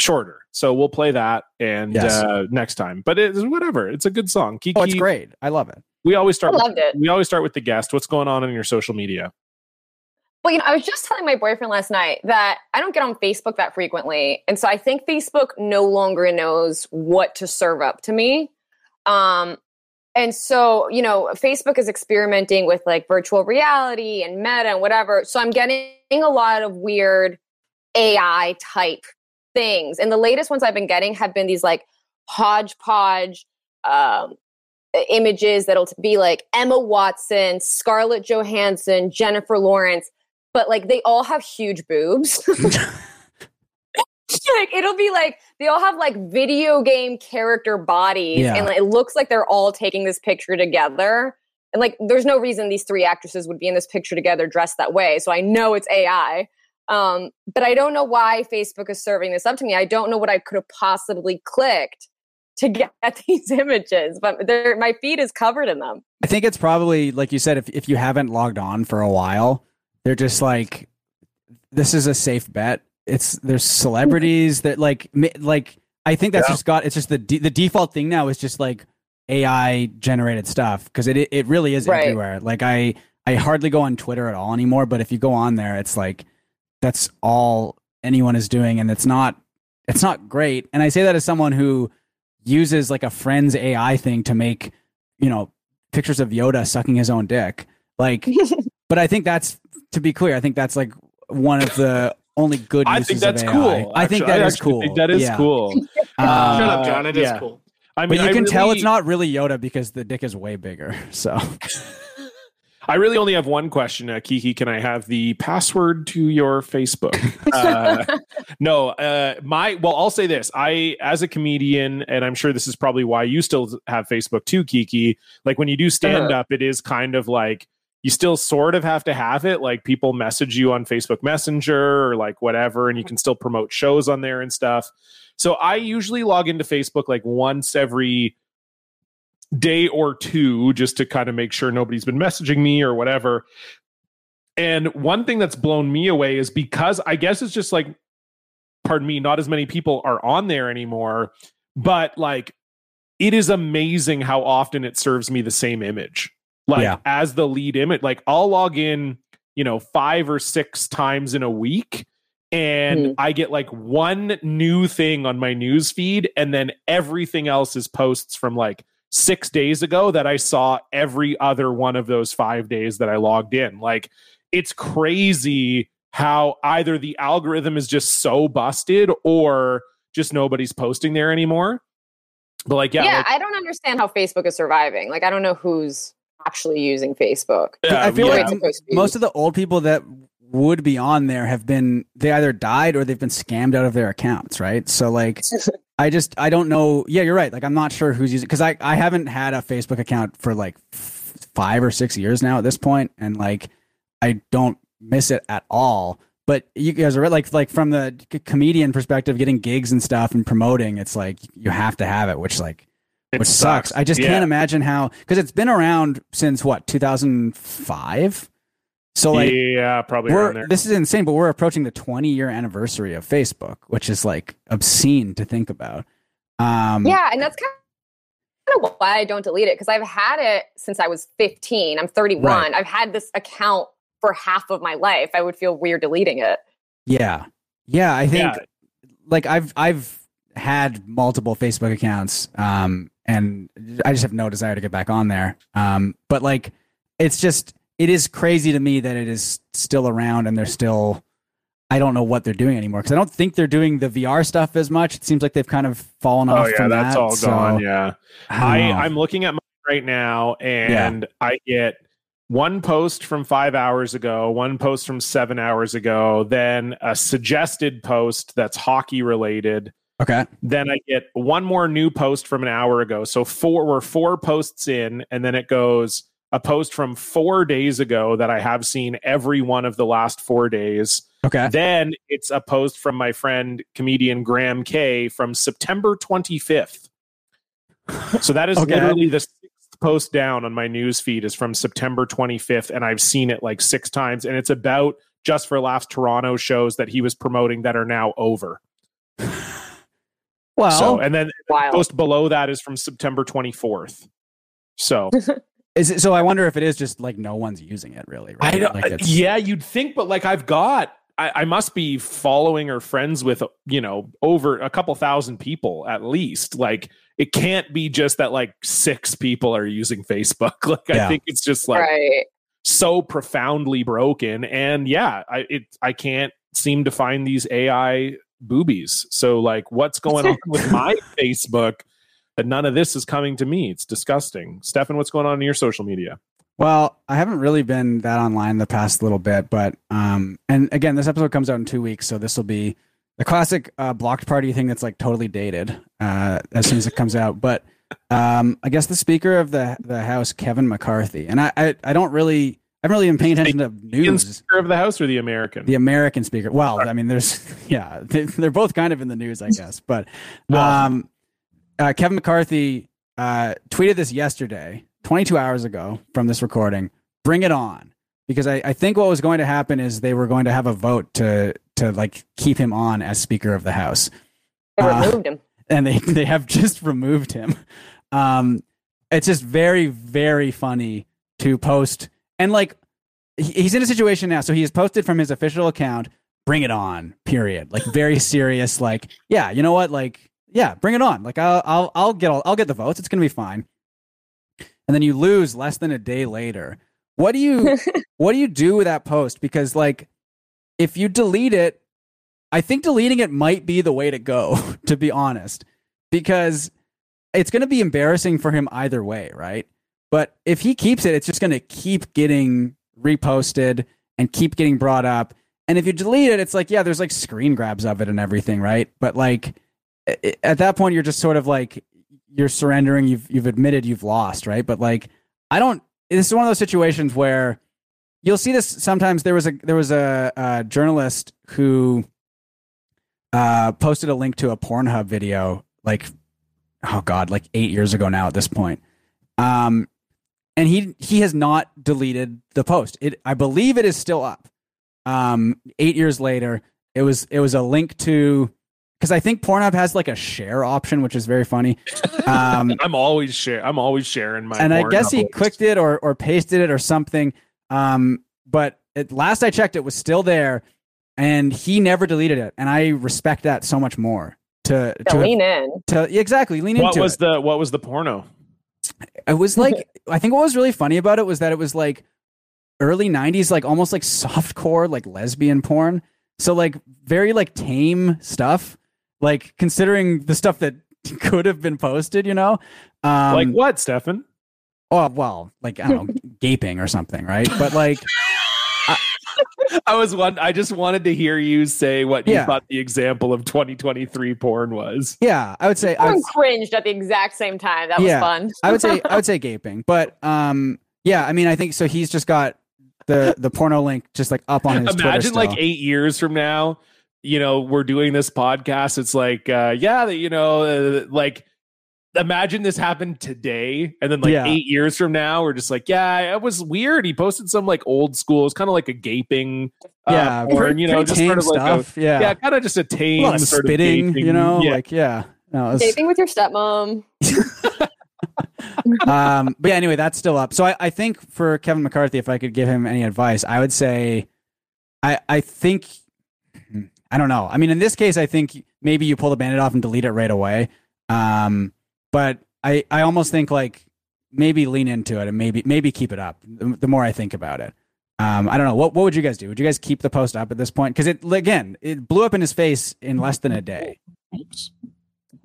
shorter. So we'll play that and Yes. uh, next time. But it's whatever. It's a good song. Kiki, oh it's great i love it we always I start with, it. we always start with the guest. What's going on in your social media? Well, you know, I was just telling my boyfriend last night that I don't get on Facebook that frequently. And so I think Facebook no longer knows what to serve up to me. Um, and so, you know, Facebook is experimenting with like virtual reality and meta and whatever. So I'm getting a lot of weird AI type things. And the latest ones I've been getting have been these like hodgepodge um, images that'll be like Emma Watson, Scarlett Johansson, Jennifer Lawrence, but like they all have huge boobs. like it'll be like they all have like video game character bodies Yeah. and like, it looks like they're all taking this picture together and like there's no reason these three actresses would be in this picture together dressed that way so i know it's ai um, but i don't know why facebook is serving this up to me i don't know what i could have possibly clicked to get these images but they're- my feed is covered in them I think it's probably like you said, if if you haven't logged on for a while, they're just like, this is a safe bet. It's there's celebrities that like like I think that's Yeah. just got it's just the de- the default thing now is just like AI generated stuff because it it really is Right. everywhere. Like I I hardly go on Twitter at all anymore, but if you go on there, it's like that's all anyone is doing, and it's not it's not great. And I say that as someone who uses like a friend's AI thing to make you know pictures of Yoda sucking his own dick. Like, but I think that's to be clear. I think that's like one of the only good. I think that's of AI. cool. I think actually. that I is cool. think that is Yeah. cool. Um, Shut up, Uh, John. It is yeah. cool. I but you I can tell it's not really Yoda because the dick is way bigger. So I really only have one question, uh, Kiki. Can I have the password to your Facebook? uh, no, uh, my well, I'll say this: I, as a comedian, and I'm sure this is probably why you still have Facebook too, Kiki. Like when you do stand up, it is kind of like you still sort of have to have it. Like people message you on Facebook Messenger or like whatever, and you can still promote shows on there and stuff. So I usually log into Facebook like once every day or two just to kind of make sure nobody's been messaging me or whatever. And one thing that's blown me away is because I guess it's just like, pardon me, not as many people are on there anymore, but like it is amazing how often it serves me the same image. Like Yeah. as the lead image, like I'll log in, you know, five or six times in a week and Hmm. I get like one new thing on my news feed, and then everything else is posts from like six days ago that I saw every other one of those five days that I logged in. Like it's crazy how either the algorithm is just so busted or just nobody's posting there anymore. But like, yeah, yeah, like, I don't understand how Facebook is surviving. Like, I don't know who's actually using Facebook. yeah, I feel yeah. like It's supposed to be. most of the old people that would be on there have been they either died or they've been scammed out of their accounts, right? So like I just I don't know. Yeah, you're right. Like I'm not sure who's using because I I haven't had a Facebook account for like f- five or six years now at this point, and like I don't miss it at all. But you guys are. Like like from the c- comedian perspective, getting gigs and stuff and promoting, it's like you have to have it, which like It which sucks. I just Yeah. can't imagine how because it's been around since what 2005. So like yeah, probably we're there. this is insane, but we're approaching the 20 year anniversary of Facebook, which is like obscene to think about. Um, Yeah, and that's kind of why I don't delete it because I've had it since I was 15. I'm 31. Right. I've had this account for half of my life. I would feel weird deleting it. yeah, yeah. I think Yeah. like I've I've had multiple Facebook accounts, um, and I just have no desire to get back on there. Um, but like it's just it is crazy to me that it is still around and they're still. I don't know what they're doing anymore because I don't think they're doing the VR stuff as much. It seems like they've kind of fallen Oh off. yeah, from that's that, all so gone. Yeah. I, I I'm looking at mine right now and I get one post from five hours ago, one post from seven hours ago, then a suggested post that's hockey related. okay. Then I get one more new post from an hour ago. So four we're four posts in, and then it goes a post from four days ago that I have seen every one of the last four days. Okay. Then it's a post from my friend comedian Graham K from September 25th. So that is Okay. literally the sixth post down on my news feed is from September 25th, and I've seen it like six times, and it's about just for laughs Toronto shows that he was promoting that are now over. Well, so and then the post below that is from September 24th. So Is it, so I wonder if it is just like no one's using it really. Right? I don't, Like, it's- yeah, you'd think, but like I've got, I, I must be following or friends with, you know, over a couple thousand people at least. Like it can't be just that like six people are using Facebook. Like Yeah. I think it's just like right. so profoundly broken. And yeah, I it I can't seem to find these AI boobies. So like, what's going on with my Facebook? That none of this is coming to me. It's disgusting. Stefan, what's going on in your social media? Well, I haven't really been that online the past little bit, but um, and again, this episode comes out in two weeks, so this will be the classic uh, blocked party thing that's like totally dated uh, as soon as it comes out. But um, I guess the Speaker of the the House, Kevin McCarthy, and I I, I don't really I haven't really been paying attention to Indian news. Speaker of the House or the American? The American Speaker. Well, I mean, there's yeah, they, they're both kind of in the news, I guess. But Well- um, uh, Kevin McCarthy uh, tweeted this yesterday, 22 hours ago from this recording. Bring it on, because I, I think what was going to happen is they were going to have a vote to to like keep him on as Speaker of the House They Uh, removed him. and they they have just removed him. Um, it's just very very funny to post and like he's in a situation now, so he has posted from his official account. Bring it on, period. Like very serious. Like yeah, you know what? Like yeah, bring it on. Like I'll I'll I'll get all, I'll get the votes. It's gonna be fine. And then you lose less than a day later. What do you what do you do with that post? Because like if you delete it, I think deleting it might be the way to go, to be honest, because it's going to be embarrassing for him either way, right? But if he keeps it, it's just going to keep getting reposted and keep getting brought up. And if you delete it, it's like, yeah, there's like screen grabs of it and everything, right? But like at that point, you're just sort of like, you're surrendering. You've, you've admitted you've lost, right? But like, I don't, this is one of those situations where you'll see this sometimes. There was a, there was a, a journalist who uh, posted a link to a Pornhub video, like, oh god, like eight years ago now at this point. Um, and he he has not deleted the post. It I believe it is still up. Um, eight years later, it was it was a link to because I think Pornhub has like a share option, which is very funny. Um, I'm always share. I'm always sharing my. and I guess he uploads. clicked it or or pasted it or something. Um, but at last I checked, it was still there, and he never deleted it. And I respect that so much more. To To to, lean in. to exactly lean What into What was it. the What was the porno? It was like I think what was really funny about it was that it was like early '90s, like almost like softcore, like lesbian porn. So like very like tame stuff. Like considering the stuff that could have been posted, you know. Um, like what, Stefan? Oh well, like I don't know, gaping or something, right? But like, I was one. I just wanted to hear you say what you thought the example of 2023 porn was. yeah, I would say, I would, Everyone cringed at the exact same time. That was fun. I would say, I would say gaping. But um, yeah, I mean, I think so. He's just got the the porno link just like up on his Twitter Imagine like eight years from now, you know, we're doing this podcast. It's like, uh, yeah, you know, uh, like. Imagine this happened today, and then like Yeah. eight years from now, we're just like, yeah, it was weird. He posted some like old school. It's kind of like a gaping, uh, yeah, porn, you know, just tame sort of like a, yeah, yeah, kind of just a a tame lot of sort spitting, of gaping, you know, yeah. like yeah. No, was- Dating with your stepmom. um, but yeah, anyway, that's still up. So I, I think for Kevin McCarthy, if I could give him any advice, I would say, I, I think, I don't know. I mean, in this case, I think maybe you pull the bandit off and delete it right away. Um, but I, I almost think like maybe lean into it and maybe, maybe keep it up. The, more I think about it, um, I don't know. What, what would you guys do? Would you guys keep the post up at this point? Because it again, it blew up in his face in less than a day. Oops.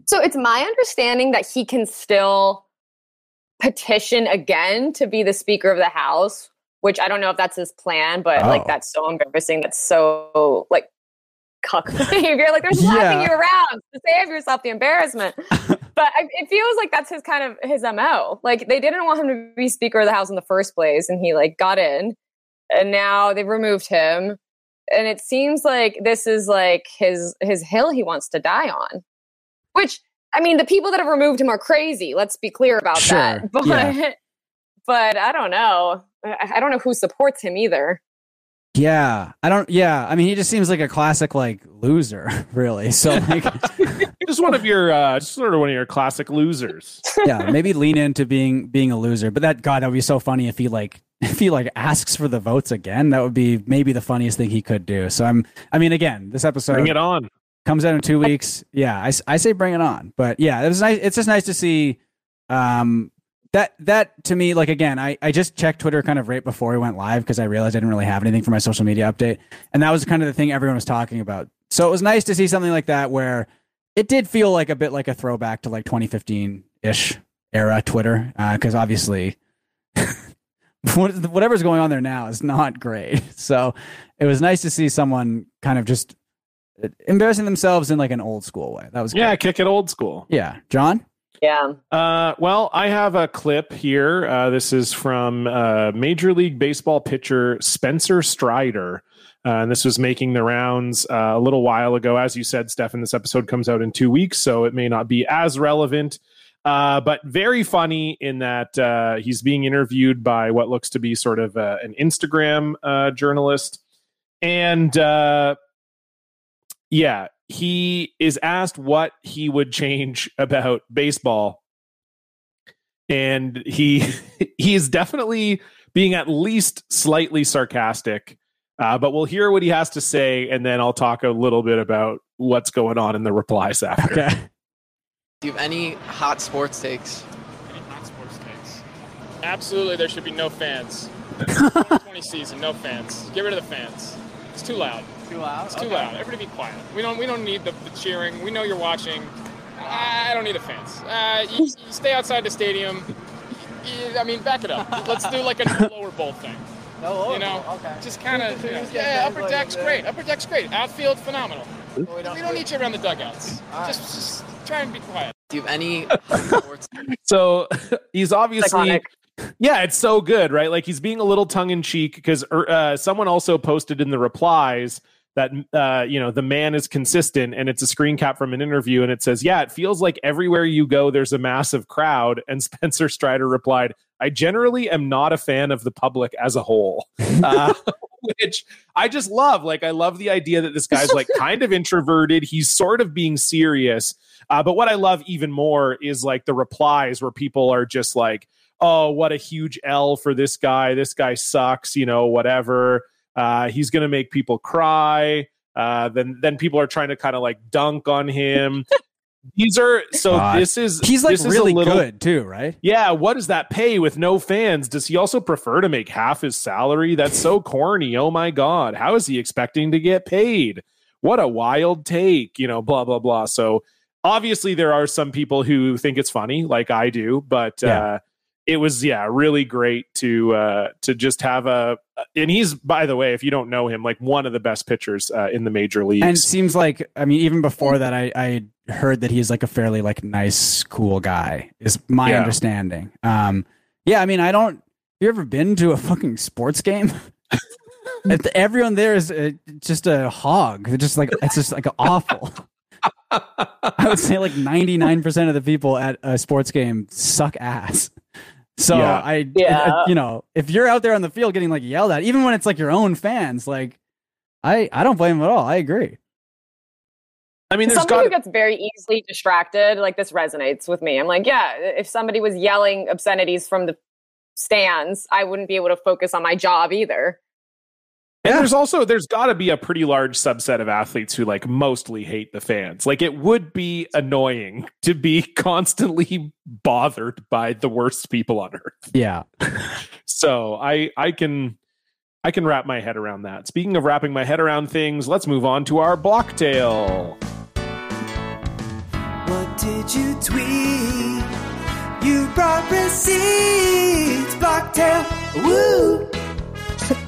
So it's my understanding that he can still petition again to be the Speaker of the House, which I don't know if that's his plan, but Oh. like that's so embarrassing. That's so like cuck behavior. Like they're slapping Yeah. you around to save yourself the embarrassment. but I, it feels like that's his kind of his mo. Like they didn't want him to be Speaker of the House in the first place, and he like got in, and now they've removed him. And it seems like this is like his his hill he wants to die on. Which I mean, the people that have removed him are crazy. Let's be clear about Sure, that. But yeah. but I don't know. I, I don't know who supports him either. Yeah, I don't. Yeah, I mean, he just seems like a classic like loser, really. So like, Just one of your uh, just sort of one of your classic losers. yeah, maybe lean into being being a loser. But that God, that would be so funny if he like if he like asks for the votes again. That would be maybe the funniest thing he could do. So I'm. I mean, again, this episode Bring it on. comes out in two weeks. Yeah, I, I say bring it on. But yeah, it was nice. It's just nice to see. Um, that that to me, like again, I I just checked Twitter kind of right before we went live because I realized I didn't really have anything for my social media update, and that was kind of the thing everyone was talking about. So it was nice to see something like that where it did feel like a bit like a throwback to like 2015 ish era Twitter uh, because obviously. Whatever's going on there now is not great. So it was nice to see someone kind of just embarrassing themselves in like an old school way. That was Yeah, great. kick it old school. yeah. John, Yeah. Uh, well, I have a clip here. Uh, this is from uh, Major League Baseball pitcher Spencer Strider. Uh, and this was making the rounds uh, a little while ago. As you said, Stefan, this episode comes out in two weeks, so it may not be as relevant. Uh, but very funny in that he's being interviewed by what looks to be sort of an Instagram journalist. And yeah, he is asked what he would change about baseball and he he is definitely being at least slightly sarcastic uh, but we'll hear what he has to say and then i'll talk a little bit about what's going on in the replies after okay. Do you have any hot sports takes? Any hot sports takes? Absolutely, there should be no fans. 2020 season, no fans. Get rid of the fans. It's too loud. Too loud. It's too loud. Everybody be quiet. We don't. We don't need the, the cheering. We know you're watching. I don't need the fans. Uh, you, you stay outside the stadium. You- I mean, back it up. Let's do like a lower bowl thing. No. You know, Okay. just kind of. Yeah, yeah, yeah, upper deck's that. great. Upper deck's great. Outfield, phenomenal. We We don't need you around the dugouts. All Just, just try and be quiet. Do you have any so he's obviously Iconic. Yeah it's so good right? Like he's being a little tongue-in-cheek because uh, someone also posted in the replies that uh, you know the man is consistent and it's a screen cap from an interview and it says yeah it feels like everywhere you go there's a massive crowd. And spencer strider replied i generally am not a fan of the public as a whole. Uh, which i just love. Like i love the idea that this guy's like kind of introverted. He's sort of being serious. Uh, but what i love even more is like the replies where people are just like oh what a huge l for this guy this guy sucks you know whatever uh, he's going to make people cry. Uh, then then people are trying to kind of like dunk on him. These are so. God. This is He's like this is a really little- good too, right? Yeah, what does that pay with no fans? Does he also prefer to make half his salary? That's so corny. Oh my god, how is he expecting to get paid? What a wild take, you know, blah blah blah. So obviously there are some people who think it's funny like I do, but Yeah. uh it was yeah, really great to uh to just have a and he's by the way, if you don't know him, like one of the best pitchers uh, in the major leagues. And it seems like I mean, even before that, I I heard that he's like a fairly like nice, cool guy. Is my Yeah. understanding. Um, yeah. I mean, I don't. You ever been to a fucking sports game? If Everyone there is uh, just a hog. They're just like it's just like awful. I would say like ninety nine percent of the people at a sports game suck ass. So Yeah. I, Yeah. you know, if you're out there on the field getting like yelled at, even when it's like your own fans, like I, I don't blame them at all. I agree. I mean, there's somebody got who gets very easily distracted, like this resonates with me. I'm like, yeah, if somebody was yelling obscenities from the stands, I wouldn't be able to focus on my job either. And there's also there's got to be a pretty large subset of athletes who like mostly hate the fans. Like it would be annoying to be constantly bothered by the worst people on earth. Yeah. So I I can I can wrap my head around that. Speaking of wrapping my head around things, let's move on to our block tale. What did you tweet? You brought receipts, Blocktail. Woo!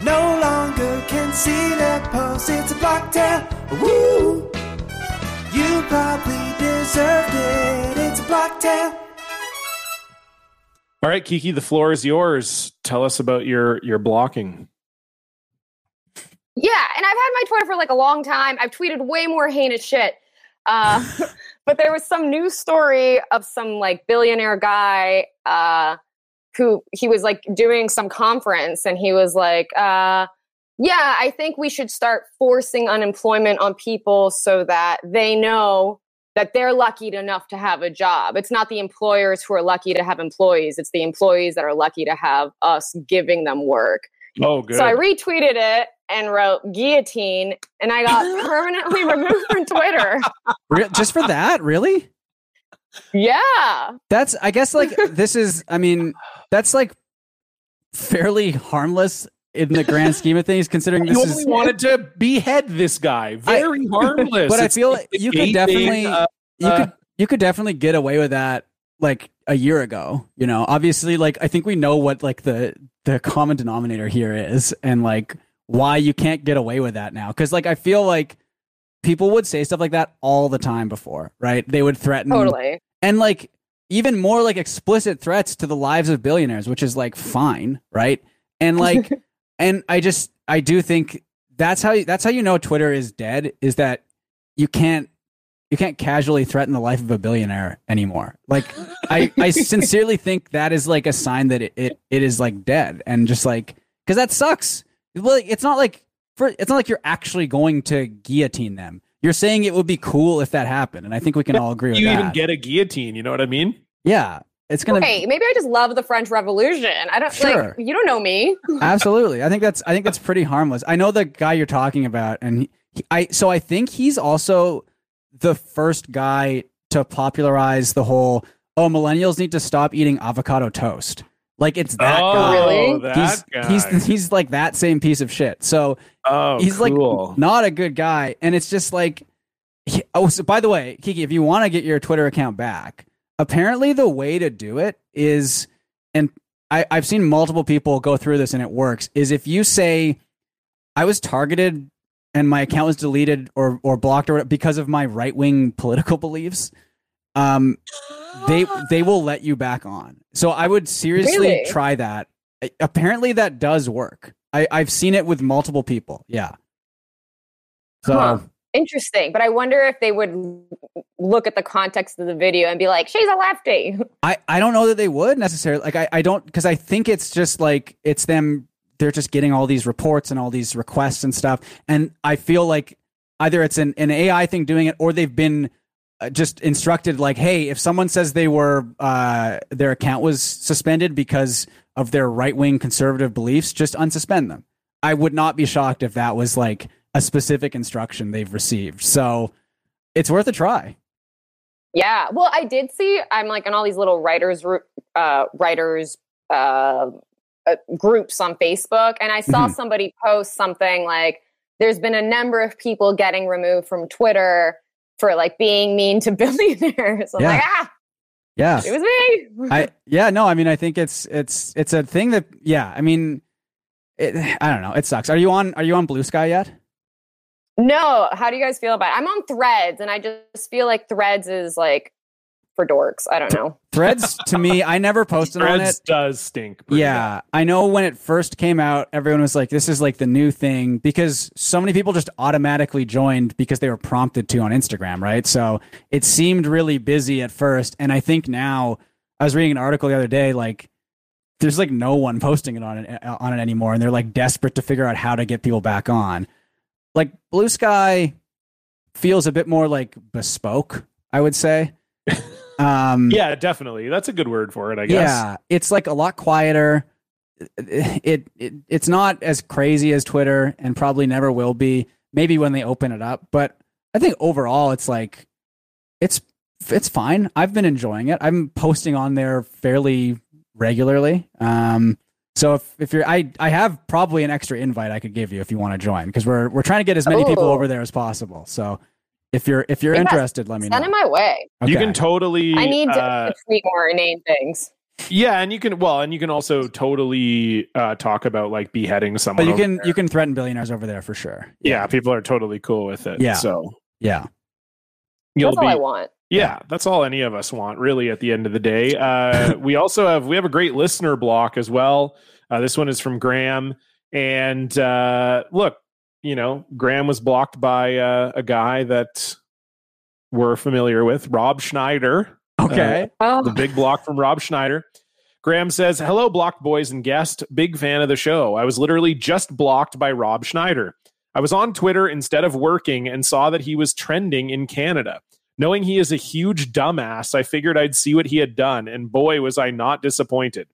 No longer can see the post. It's a block Blocktail. Woo! You probably deserved it. It's a block Blocktail. All right, Kiki, the floor is yours. Tell us about your your blocking. Yeah, and I've had my Twitter for like a long time. I've tweeted way more heinous shit. Uh, but there was some news story of some like billionaire guy uh, who he was like doing some conference and he was like, uh, yeah, I think we should start forcing unemployment on people so that they know that they're lucky enough to have a job. It's not the employers who are lucky to have employees. It's the employees that are lucky to have us giving them work. Oh, good. So I retweeted it and wrote guillotine, and I got permanently removed from Twitter. Re- just for that, really? Yeah. That's I guess like this is I mean that's like fairly harmless in the grand scheme of things considering this you is only wanted to behead this guy. Very harmless. but I feel like you gay could definitely thing, uh, you uh, could you could definitely get away with that like a year ago you know obviously like i think we know what like the the common denominator here is and like why you can't get away with that now because like i feel like people would say stuff like that all the time before right they would threaten Totally. And like even more like explicit threats to the lives of billionaires which is like fine right? And like and i just i do think that's how you, that's how you know twitter is dead is that you can't you can't casually threaten the life of a billionaire anymore. Like i i sincerely think that is like a sign that it it, it is like dead and just like because that sucks. Well it's not like for it's not like you're actually going to guillotine them you're saying it would be cool if that happened and i think we can all agree with you that even get a guillotine. You know what I mean? yeah it's gonna Wait, maybe I just love the French Revolution. I don't Sure. like you don't know me. Absolutely. I think that's I think that's pretty harmless. I know the guy you're talking about and he, he- I so I think he's also the first guy to popularize the whole oh millennials need to stop eating avocado toast. Like it's that oh, guy. Really? That He's, guy. he's he's like that same piece of shit. So oh, he's cool. like not a good guy and it's just like he- oh so by the way kiki if you want to get your twitter account back apparently the way to do it is and I, i've seen multiple people go through this and it works is if you say i was targeted and my account was deleted or, or blocked or because of my right-wing political beliefs um they they will let you back on. So i would seriously Really? try that. Apparently that does work. I, i've seen it with multiple people. Yeah. So Huh. Interesting, but I wonder if they would look at the context of the video and be like, "She's a lefty." I, I don't know that they would necessarily like I, I don't because I think it's just like it's them they're just getting all these reports and all these requests and stuff. And I feel like either it's an, an AI thing doing it or they've been just instructed like hey if someone says they were uh, their account was suspended because of their right wing conservative beliefs just unsuspend them I would not be shocked if that was like a specific instruction they've received so it's worth a try Yeah. Well, I did see. I'm like in all these little writers, uh, writers uh, uh, groups on Facebook, and I saw Mhm. somebody post something like, "There's been a number of people getting removed from Twitter for like being mean to billionaires." I'm Yeah. like, ah, yeah it was me. I yeah no I mean I think it's it's it's a thing that yeah I mean it, I don't know it sucks. Are you on Are you on Blue Sky yet? no, how do you guys feel about it? I'm on Threads, and I just feel like Threads is like for dorks. I don't know. Threads to me I never posted on Threads it. does stink. pretty Yeah, I know when it first came out, everyone was like, "This is like the new thing," because so many people just automatically joined because they were prompted to on Instagram, right? So it seemed really busy at first, and I think now I was reading an article the other day, like there's like no one posting it on it uh, on it anymore, and they're like desperate to figure out how to get people back on. Like Blue Sky feels a bit more like bespoke, I would say. Um, Yeah, definitely. That's a good word for it, I guess. yeah, it's like a lot quieter. It, it it's not as crazy as Twitter, and probably never will be. Maybe when they open it up, but I think overall, it's like it's it's fine. I've been enjoying it. I'm posting on there fairly regularly. Um, so if if you're, I I have probably an extra invite I could give you if you want to join because we're we're trying to get as many people over there as possible. So if you're if you're Yeah, interested, let me know. Send it my way. You can totally I need to, uh, to tweet more inane things. Yeah, and you can well, and you can also totally uh, talk about like beheading someone. but you can there. you can threaten billionaires over there for sure. yeah, people are totally cool with it. Yeah. so Yeah. you'll That's be all I want. Yeah, that's all any of us want, really. At the end of the day, uh, we also have we have a great listener block as well. Uh, this one is from Graham, and uh, look, you know, Graham was blocked by uh, a guy that we're familiar with, Rob Schneider. Okay. Oh, the big block from Rob Schneider. Graham says, Hello, block boys and guest. Big fan of the show. I was literally just blocked by Rob Schneider. I was on Twitter instead of working and saw that he was trending in Canada. Knowing he is a huge dumbass, I figured I'd see what he had done, and boy, was I not disappointed.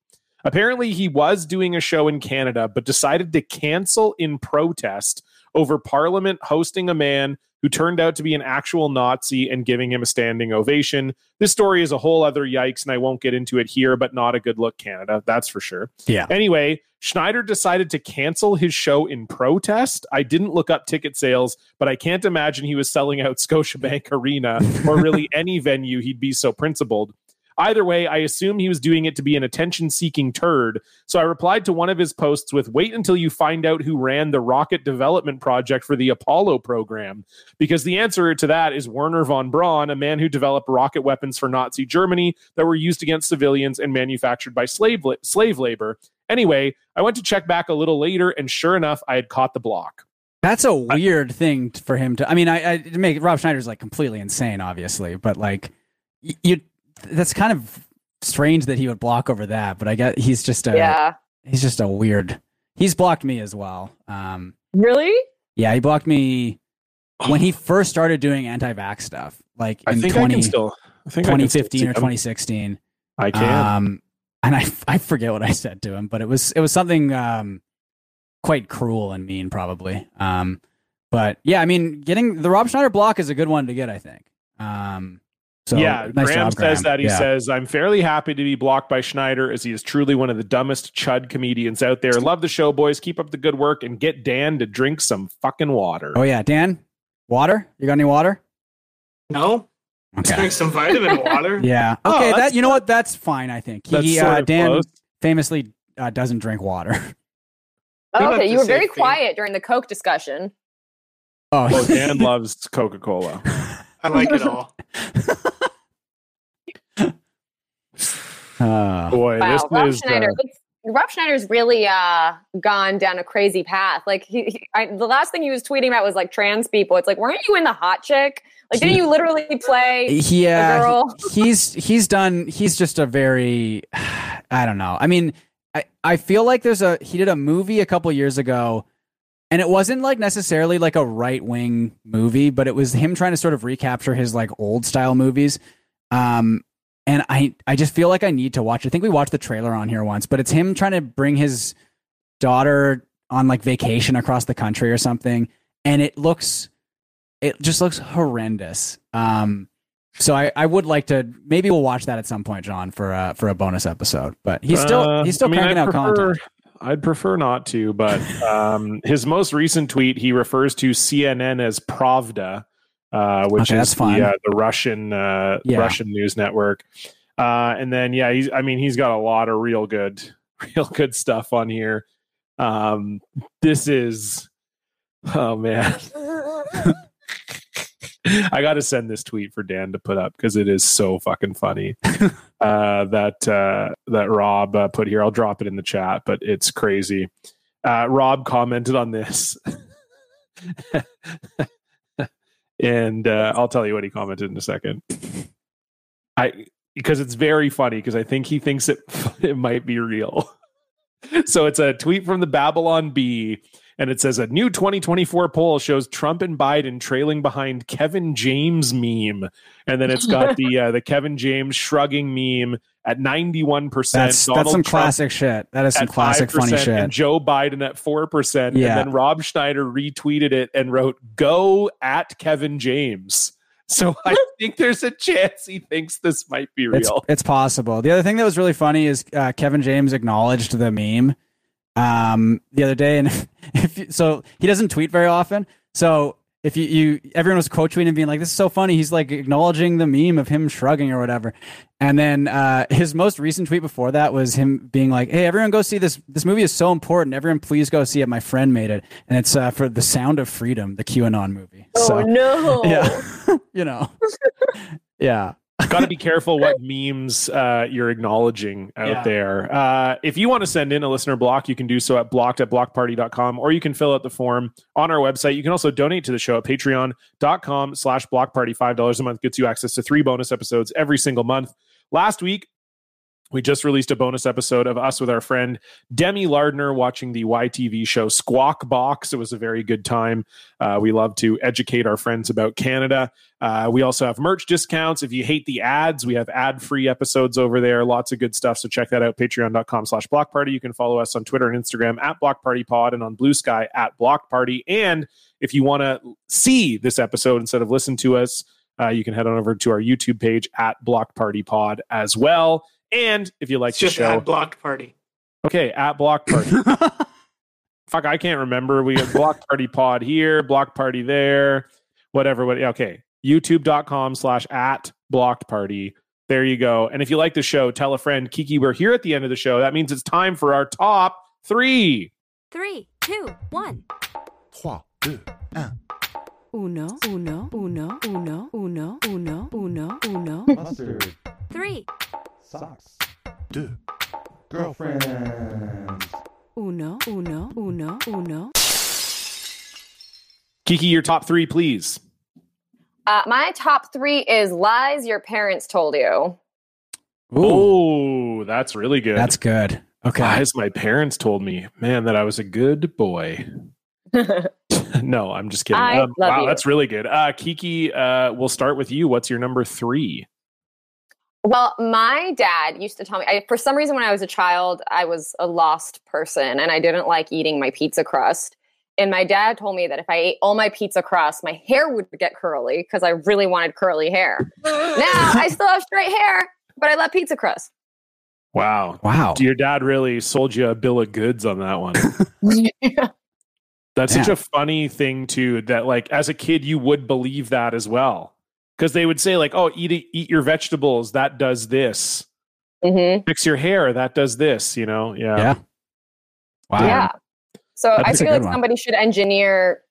Apparently, he was doing a show in Canada, but decided to cancel in protest over Parliament hosting a man who turned out to be an actual Nazi and giving him a standing ovation. This story is a whole other yikes, and I won't get into it here, but not a good look, Canada, that's for sure. Yeah. Anyway, Schneider decided to cancel his show in protest. I didn't look up ticket sales, but I can't imagine he was selling out Scotiabank Arena or really any venue he'd be so principled. Either way, I assume he was doing it to be an attention seeking turd. So I replied to one of his posts with wait until you find out who ran the rocket development project for the Apollo program. Because the answer to that is Wernher von Braun, a man who developed rocket weapons for Nazi Germany that were used against civilians and manufactured by slave, la- slave labor. Anyway, I went to check back a little later, and sure enough, I had caught the block. That's a weird thing for him to. I mean, I, I make Rob Schneider's like completely insane, obviously, but like you, that's kind of strange that he would block over that. But I get he's just a yeah. he's just a weird. He's blocked me as well. Um, Really? yeah, he blocked me when he first started doing anti-vax stuff, like I in think 20, I can still. I think I can still 2015 or 2016. I can. Um, and I I forget what I said to him, but it was it was something um quite cruel and mean, probably. Um, but yeah, I mean, getting the Rob Schneider block is a good one to get, I think. Um, so yeah, nice Graham job, says that he Yeah. says, I'm fairly happy to be blocked by Schneider as he is truly one of the dumbest chud comedians out there. Love the show, boys. Keep up the good work and get Dan to drink some fucking water. Oh yeah, Dan, water? You got any water? No, let's Okay. drink some vitamin water. Yeah. Oh, Okay. that's that you know what? That's fine. I think That's he sort uh, of Dan close. famously uh, doesn't drink water. You're okay, you were very thing. quiet during the Coke discussion. Oh, Oh, Dan loves Coca Cola. I like it all. Uh, Boy, Wow, this Rob is. Schneider. uh, Rob Schneider's really uh, gone down a crazy path. Like he, he I, the last thing he was tweeting about was like trans people. It's like, weren't you in the hot chick? Like, didn't you literally play? yeah, girl? he- he's he's done. He's just a very. I don't know. I mean, I I feel like there's a he did a movie a couple years ago, and it wasn't like necessarily like a right wing movie, but it was him trying to sort of recapture his like old style movies. Um, and I I just feel like I need to watch. I think we watched the trailer on here once, but it's him trying to bring his daughter on like vacation across the country or something, and it looks it just looks horrendous. Um, so I, I would like to maybe we'll watch that at some point, John, for uh for a bonus episode. But he's still uh, he's still I mean, cranking I'd out prefer, content. I'd prefer not to, but um, his most recent tweet, he refers to CNN as Pravda, uh, which Okay, is fine. the, uh, the Russian uh, Yeah. Russian news network. Uh, and then, yeah, he's. I mean, he's got a lot of real good, real good stuff on here. Um, this is, oh man, I got to send this tweet for Dan to put up because it is so fucking funny. uh, that uh, that Rob uh, put here. I'll drop it in the chat, but it's crazy. Uh, Rob commented on this, and uh, I'll tell you what he commented in a second. I because it's very funny because I think he thinks it it might be real. so it's a tweet from the Babylon Bee, and it says a new 2024 poll shows Trump and Biden trailing behind Kevin James meme, and then it's got the uh, the Kevin James shrugging meme at 91 percent. That's that's some classic shit. That is some classic funny shit. and Joe Biden at four percent. Yeah. And then Rob Schneider retweeted it and wrote "Go at Kevin James." So I think there's a chance he thinks this might be real. it's possible. The other thing that was really funny is uh, Kevin James acknowledged the meme um, the other day, and if you, so he doesn't tweet very often. So if you, you everyone was quote tweeting and being like, "This is so funny," he's like acknowledging the meme of him shrugging or whatever. And then uh, his most recent tweet before that was him being like, "Hey, everyone, go see this. This movie is so important. Everyone, please go see it. My friend made it, and it's uh, for The Sound of Freedom, the QAnon movie." Oh so, no! yeah, you know, yeah. Got to be careful what memes uh, you're acknowledging out Yeah. there. Uh, if you want to send in a listener block, you can do so at blocked at blockedparty.com or you can fill out the form on our website. You can also donate to the show at patreon.com slash blockparty. $5 a month gets you access to three bonus episodes every single month. Last week, we just released a bonus episode of us with our friend Demi Lardner watching the YTV show Squawk Box. It was a very good time. Uh, we love to educate our friends about Canada. Uh, we also have merch discounts. If you hate the ads, we have ad free episodes over there. Lots of good stuff. So check that out. Patreon.com slash block party. You can follow us on Twitter and Instagram at block party pod and on Blue Sky at block party. And if you want to see this episode instead of listen to us, uh, you can head on over to our YouTube page at Block Party Pod as well. And if you like It's the just show, at blocked party. okay, at Block Party. Fuck, I can't remember. We have Block Party Pod here, Block Party there, whatever. What? Okay, YouTube.com slash at Blocked Party. There you go. And if you like the show, tell a friend. Kiki, we're here at the end of the show. That means it's time for our top three. Three, two, one. Uno, uno, uno, uno, uno, uno, uno, uno. Mustard. Three. Socks. Deux. Girlfriends. Uno, uno, uno, uno. Kiki, your top three, please. Uh, my top three is lies your parents told you. Oh, that's really good. That's good. Okay. Lies my parents told me, man, that I was a good boy. no, I'm just kidding. I Um, love wow, you. that's really good. Uh, Kiki, uh, we'll start with you. What's your number three? Well, my dad used to tell me, I, for some reason, when I was a child, I was a lost person and I didn't like eating my pizza crust. And my dad told me that if I ate all my pizza crust, my hair would get curly because I really wanted curly hair. now I still have straight hair, but I love pizza crust. Wow. Wow. Your dad really sold you a bill of goods on that one. That's such a funny thing too. That like as a kid you would believe that as well, because they would say like, "Oh, eat it, eat your vegetables. That does this. hmm Fix your hair. That does this." You know? Yeah. Yeah. Wow. Yeah. So I That's a feel like one. somebody should engineer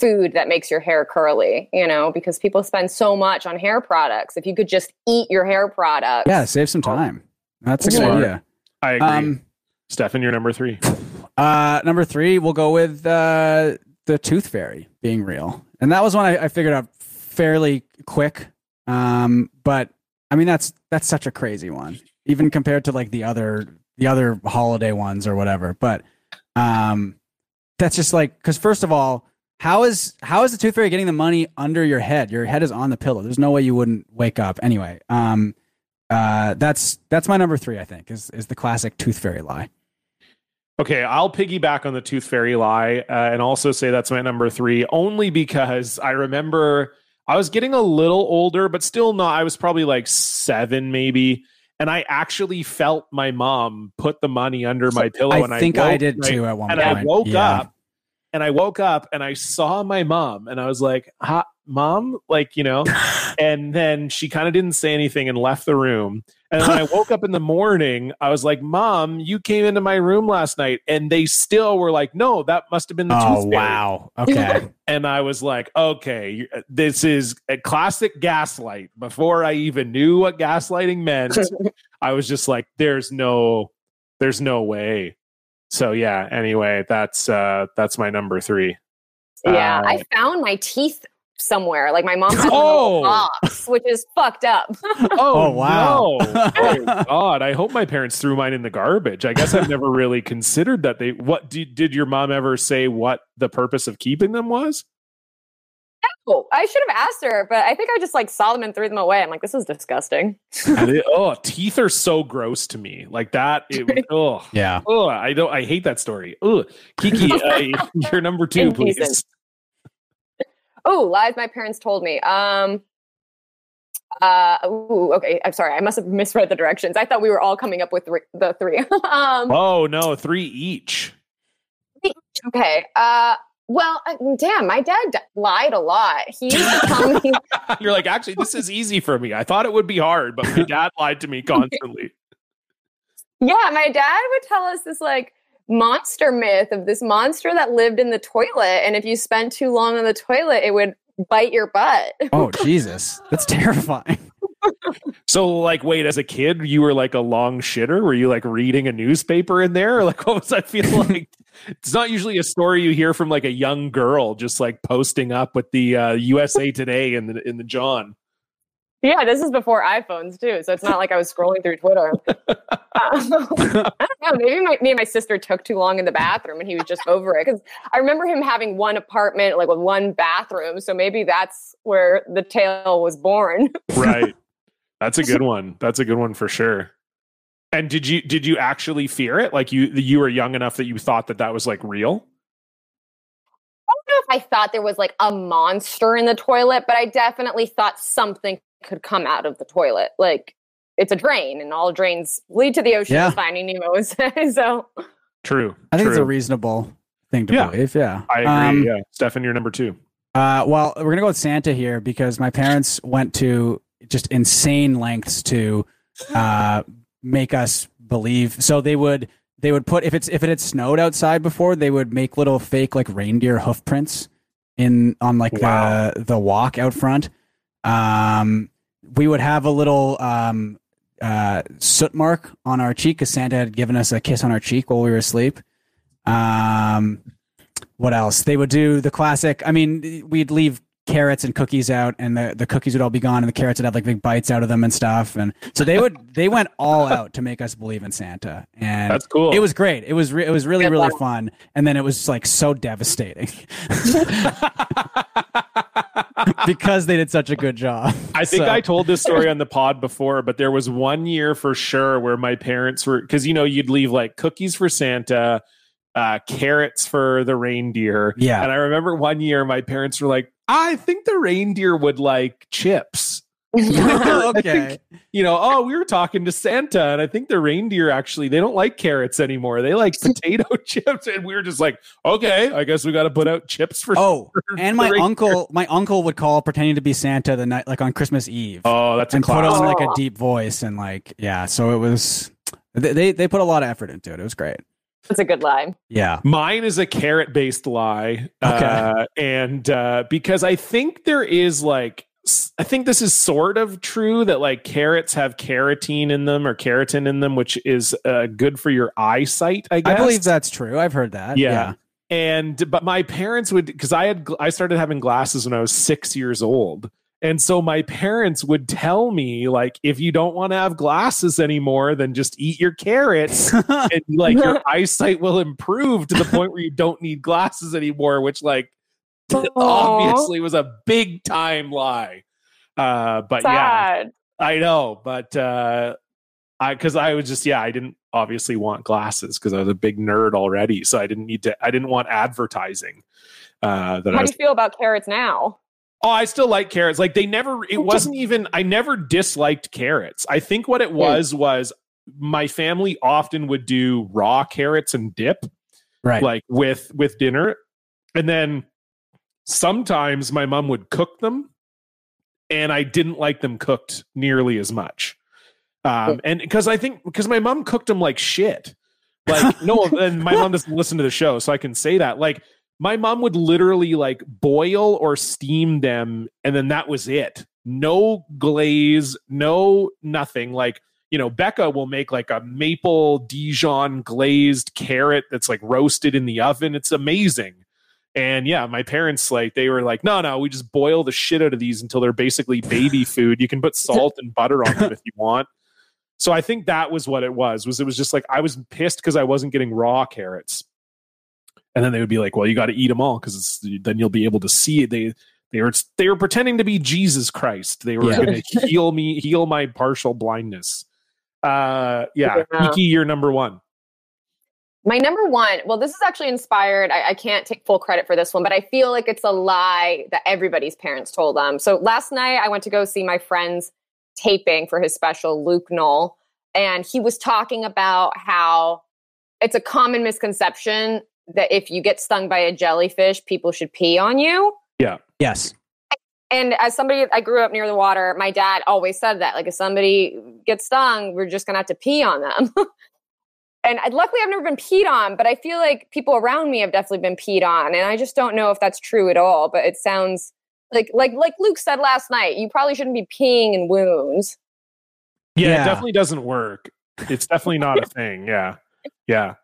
food that makes your hair curly, you know, because people spend so much on hair products. If you could just eat your hair products. Yeah, save some time. That's a good Smart. idea. I agree. Um, Stefan, you're number three. Uh, number three, we'll go with uh, the Tooth Fairy being real, and that was one I, I figured out fairly quick. Um, but I mean, that's that's such a crazy one, even compared to like the other the other holiday ones or whatever. But um, that's just like because first of all, how is how is the Tooth Fairy getting the money under your head? Your head is on the pillow. There's no way you wouldn't wake up anyway. Um, uh, that's that's my number three. I think is is the classic Tooth Fairy lie. Okay, I'll piggyback on the Tooth Fairy lie uh, and also say that's my number three, only because I remember I was getting a little older, but still not. I was probably like seven, maybe. And I actually felt my mom put the money under my pillow. I and think I, I, did right? too at one And point. I woke Yeah. up and I woke up and I saw my mom and I was like, "Hi, mom," like, you know, and then she kind of didn't say anything and left the room. And when I woke up in the morning, I was like, "Mom, you came into my room last night," and they still were like, "No, that must have been the Oh tooth fairy." wow. Okay. And I was like, "Okay, this is a classic gaslight." Before I even knew what gaslighting meant, I was just like, "There's no, there's no way." So yeah. Anyway, that's uh that's my number three. Yeah, Uh, I found my teeth somewhere. Like my mom had a Oh. little box, which is fucked up. Oh, Oh, wow. no. Oh God! I hope my parents threw mine in the garbage. I guess I've never really considered that. They what did did your mom ever say what the purpose of keeping them was? oh, I should have asked her, but I think I just like saw them and threw them away. I'm like, this is disgusting. It- oh, teeth are so gross to me. Like that. It, oh, yeah. oh, I don't. I hate that story. Oh, Kiki, uh, you're number two, please. Oh, lies my parents told me. Um. Uh. Ooh, okay. I'm sorry. I must have misread the directions. I thought we were all coming up with three, the three. um. Oh no, three each. Okay. Uh. Well, uh, damn. My dad lied a lot. He used to tell me. You're like, actually, this is easy for me. I thought it would be hard, but my dad lied to me constantly. Yeah, my dad would tell us this like monster myth of this monster that lived in the toilet, and if you spent too long on the toilet, it would bite your butt. Oh Jesus, that's terrifying. So, like, wait, as a kid, you were like a long shitter? Were you like reading a newspaper in there? Or like, what was that feel like? it's not usually a story you hear from like a young girl just like posting up with the uh, USA Today in the in the John. Yeah, this is before iPhones too, so it's not like I was scrolling through Twitter. Uh, I don't know. Maybe my, me and my sister took too long in the bathroom, and he was just over it. Because I remember him having one apartment, like with one bathroom. So maybe that's where the tale was born. right. That's a good one. That's a good one for sure. And did you did you actually fear it? Like you you were young enough that you thought that that was like real? I don't know if I thought there was like a monster in the toilet, but I definitely thought something could come out of the toilet. Like it's a drain, and all drains lead to the ocean. Yeah. Finding Nemo would say. So True. I think it's a reasonable thing to Yeah. believe. Yeah. I agree. Um, yeah. Stefan, you're number two. Uh, well, we're gonna go with Santa here because my parents went to just insane lengths to uh, make us believe. So they would they would put if it's if it had snowed outside before, they would make little fake like reindeer hoof prints in on like Wow. the the walk out front. Um, we would have a little um, uh, soot mark on our cheek because Santa had given us a kiss on our cheek while we were asleep. Um, what else? They would do the classic. I mean, we'd leave carrots and cookies out, and the, the cookies would all be gone, and the carrots would have like big bites out of them and stuff. And so they would they went all out to make us believe in Santa, and That's cool. It was great. It was re- it was really really fun, and then it was like so devastating because they did such a good job. I think So- I told this story on the pod before, but there was one year for sure where my parents were because you know you'd leave like cookies for Santa, uh, carrots for the reindeer. Yeah. and I remember one year my parents were like, "I think the reindeer would like chips." I okay. think, you know, oh, we were talking to Santa, and I think the reindeer actually they don't like carrots anymore. They like potato chips, and we were just like, okay, I guess we got to put out chips for. Oh, for and the my reindeer." uncle, my uncle would call pretending to be Santa the night, like on Christmas Eve, Oh, that's a and put on like a deep voice and like, yeah. So it was, they they, they put a lot of effort into it. It was great. that's a good lie. Yeah. Mine is a carrot based lie. Okay. Uh, and uh, because I think there is like, s- I think this is sort of true that like carrots have carotene in them or keratin in them, which is uh, good for your eyesight, I I guess. believe that's true. I've heard that. Yeah. And, but my parents would, because I had, I started having glasses when I was six years old. And so my parents would tell me, like, if you don't want to have glasses anymore, then just eat your carrots and like your eyesight will improve to the point where you don't need glasses anymore, which like obviously was a big time lie. Uh, but yeah, I know, but uh, I because I was just yeah, I didn't obviously want glasses because I was a big nerd already, so I didn't need to. I didn't want advertising. Uh, that I How do you feel about carrots now? Oh, I still like carrots. Like they never, it wasn't even, I never disliked carrots. I think what it was was my family often would do raw carrots and dip, Right. like with with dinner. And then sometimes my mom would cook them and I didn't like them cooked nearly as much. Um, and because I think because my mom cooked them like shit. Like, no, and my mom doesn't listen to the show, so I can say that. Like, my mom would literally like boil or steam them, and then that was it. No glaze, no nothing. Like, you know, Becca will make like a maple Dijon glazed carrot that's like roasted in the oven. It's amazing. And yeah, my parents like they were like, no, no, we just boil the shit out of these until they're basically baby food. You can put salt and butter on them if you want. So I think that was what it was. Was it was just like I was pissed because I wasn't getting raw carrots, and then they would be like, "Well, you got to eat them all because then you'll be able to see it." They they were they were pretending to be Jesus Christ. They were Yeah. going to heal me, heal my partial blindness. Uh, yeah, Yeah. Kiki, you're number one. My number one, well, this is actually inspired. I, I can't take full credit for this one, but I feel like it's a lie that everybody's parents told them. So last night I went to go see my friend's taping for his special, Luke Knoll, and he was talking about how it's a common misconception that if you get stung by a jellyfish, people should pee on you. Yeah. Yes. And as somebody, I grew up near the water. My dad always said that, like, if somebody gets stung, we're just gonna have to pee on them. and I, luckily, I've never been peed on, but I feel like people around me have definitely been peed on, and I just don't know if that's true at all. But it sounds like, like, like Luke said last night, you probably shouldn't be peeing in wounds. Yeah, Yeah. it definitely doesn't work. It's definitely not a thing. Yeah, yeah.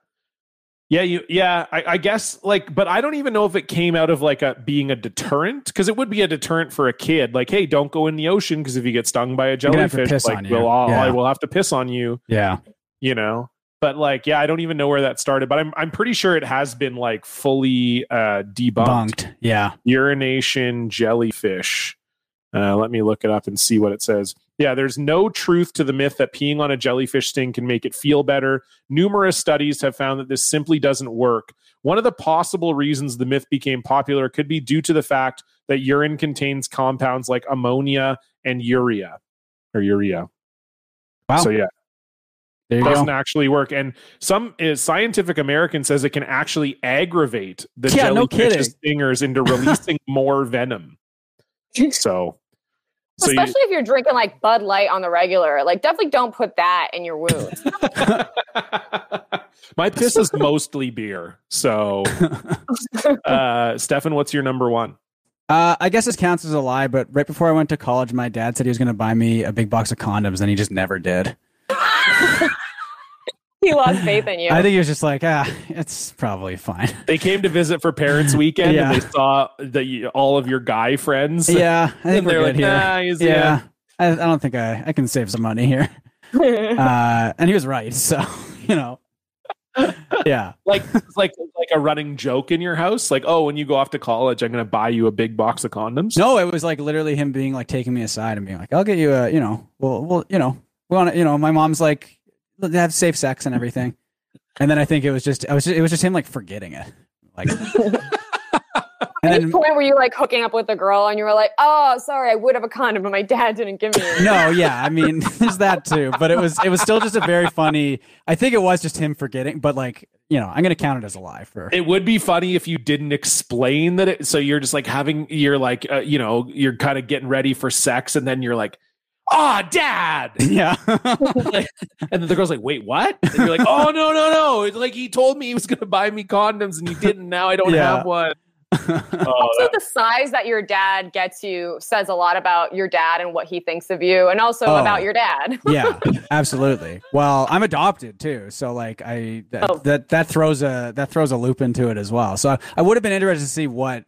Yeah, you yeah, I, I guess like, but I don't even know if it came out of like a being a deterrent because it would be a deterrent for a kid. Like, hey, don't go in the ocean because if you get stung by a gonna have to jellyfish, piss like we'll all, Yeah. I will have to piss on you. Yeah. You know, but like, yeah, I don't even know where that started, but I'm I'm pretty sure it has been like fully uh debunked. Bunked. Yeah. Urination jellyfish. Uh, let me look it up and see what it says. Yeah, there's no truth to the myth that peeing on a jellyfish sting can make it feel better. Numerous studies have found that this simply doesn't work. One of the possible reasons the myth became popular could be due to the fact that urine contains compounds like ammonia and urea or urea. Wow. So yeah, doesn't go. actually work. And some uh, Scientific American says it can actually aggravate the Yeah, no jellyfish kidding. stingers into releasing more venom. So, so you, Especially if you're drinking like Bud Light on the regular. Like, definitely don't put that in your wounds. my piss is mostly beer. So, uh, Stefan, what's your number one? Uh, I guess this counts as a lie, but right before I went to college, my dad said he was going to buy me a big box of condoms, and he just never did. He lost faith in you. I think he was just like, ah, it's probably fine. They came to visit for Parents Weekend, Yeah. and they saw the all of your guy friends. Yeah, I think And we're they're good like, here. "Nah, he's- yeah, yeah." I, I don't think I, I can save some money here. Uh, and he was right, so you know, yeah. like like like a running joke in your house. Like, oh, when you go off to college, I'm going to buy you a big box of condoms. No, it was like literally him being like taking me aside and being like, "I'll get you a, you know, well, well, you know, we want to, you know." My mom's like, "Let's have safe sex and everything," and then I think it was just, I was, just, it was just him like forgetting it, like. At and any then, point were you like hooking up with a girl and you were like, oh, sorry, I would have a condom, but my dad didn't give me any. no, yeah, I mean, there's that too, but it was, it was still just a very funny. I think it was just him forgetting, but like, you know, I'm gonna count it as a lie for. It would be funny if you didn't explain that it. So you're just like having, you're like, uh, you know, you're kind of getting ready for sex, and then you're like, "Ah, dad," yeah, Like, and then the girl's like, "Wait, what?" And you're like, "Oh no, no, no! It's like he told me he was going to buy me condoms, and you didn't. Now I don't Yeah. have one." Oh, Also, the size that your dad gets you says a lot about your dad and what he thinks of you, and also Oh. about your dad. yeah, absolutely. Well, I'm adopted too, so like I th- Oh. that that throws a that throws a loop into it as well. So I, I would have been interested to see what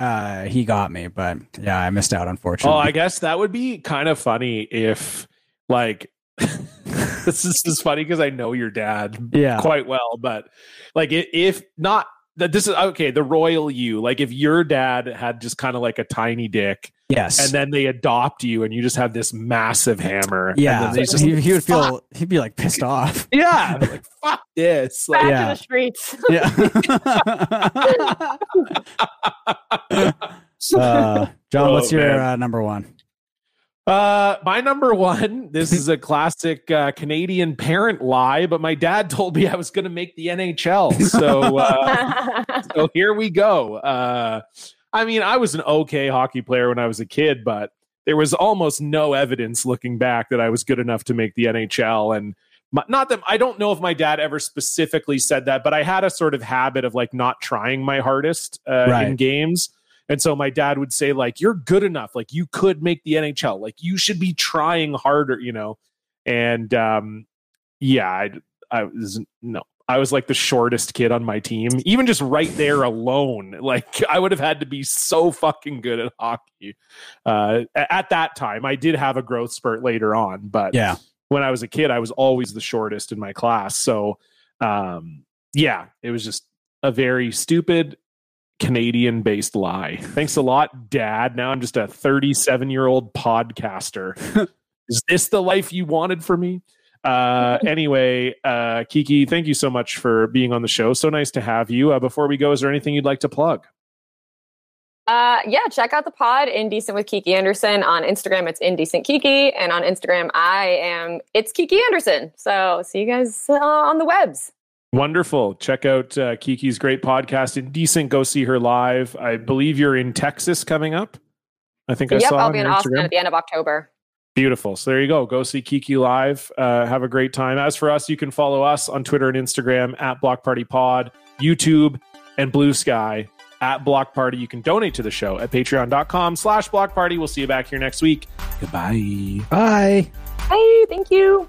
uh he got me, but yeah, I missed out unfortunately. Oh. I guess that would be kind of funny if, like, this is, this is funny because I know your dad Yeah. quite well, but like, if not that, this is okay. The royal you, like, if your dad had just kind of like a tiny dick, yes, and then they adopt you, and you just have this massive hammer, and yeah, then just, he, he would feel he'd be like pissed off. yeah, like fuck this, like, Back Yeah. to the streets. Yeah. uh, John, Oh, what's your uh, number one? Uh, my number one. This is a classic uh, Canadian parent lie, but my dad told me I was going to make the NHL. So, uh, so here we go. Uh, I mean, I was an okay hockey player when I was a kid, but there was almost no evidence looking back that I was good enough to make the NHL. And my, not that I don't know if my dad ever specifically said that, but I had a sort of habit of like not trying my hardest uh, in games. And so my dad would say, like, you're good enough. Like, you could make the NHL. Like, you should be trying harder, you know? And um, yeah, I, I was, no, I was like the shortest kid on my team. Even just right there alone, like, I would have had to be so fucking good at hockey. Uh, at that time, I did have a growth spurt later on, but Yeah, when I was a kid, I was always the shortest in my class. So, um, yeah, it was just a very stupid Canadian based lie. Thanks a lot, Dad. Now I'm just a 37 year old podcaster. Is this the life you wanted for me? Uh, anyway, uh, Kiki, thank you so much for being on the show. So nice to have you. Uh, before we go, is there anything you'd like to plug? Uh, yeah, check out the pod Indecent with Kiki Andersen on Instagram. It's Indecent Kiki, and on Instagram, I am it's Kiki Andersen. So see you guys uh, on the webs. Wonderful. Check out uh, Kiki's great podcast, Indecent. Go see her live. I believe you're in Texas coming up. I think I yep, saw I'll be in Austin Instagram. at the end of October. Beautiful. So there you go. Go see Kiki live. Uh, have a great time. As for us, you can follow us on Twitter and Instagram at Block Party Pod, YouTube, and Blue Sky at Block Party. You can donate to the show at patreon.com slash block party. We'll see you back here next week. Goodbye. bye. Hey, thank you.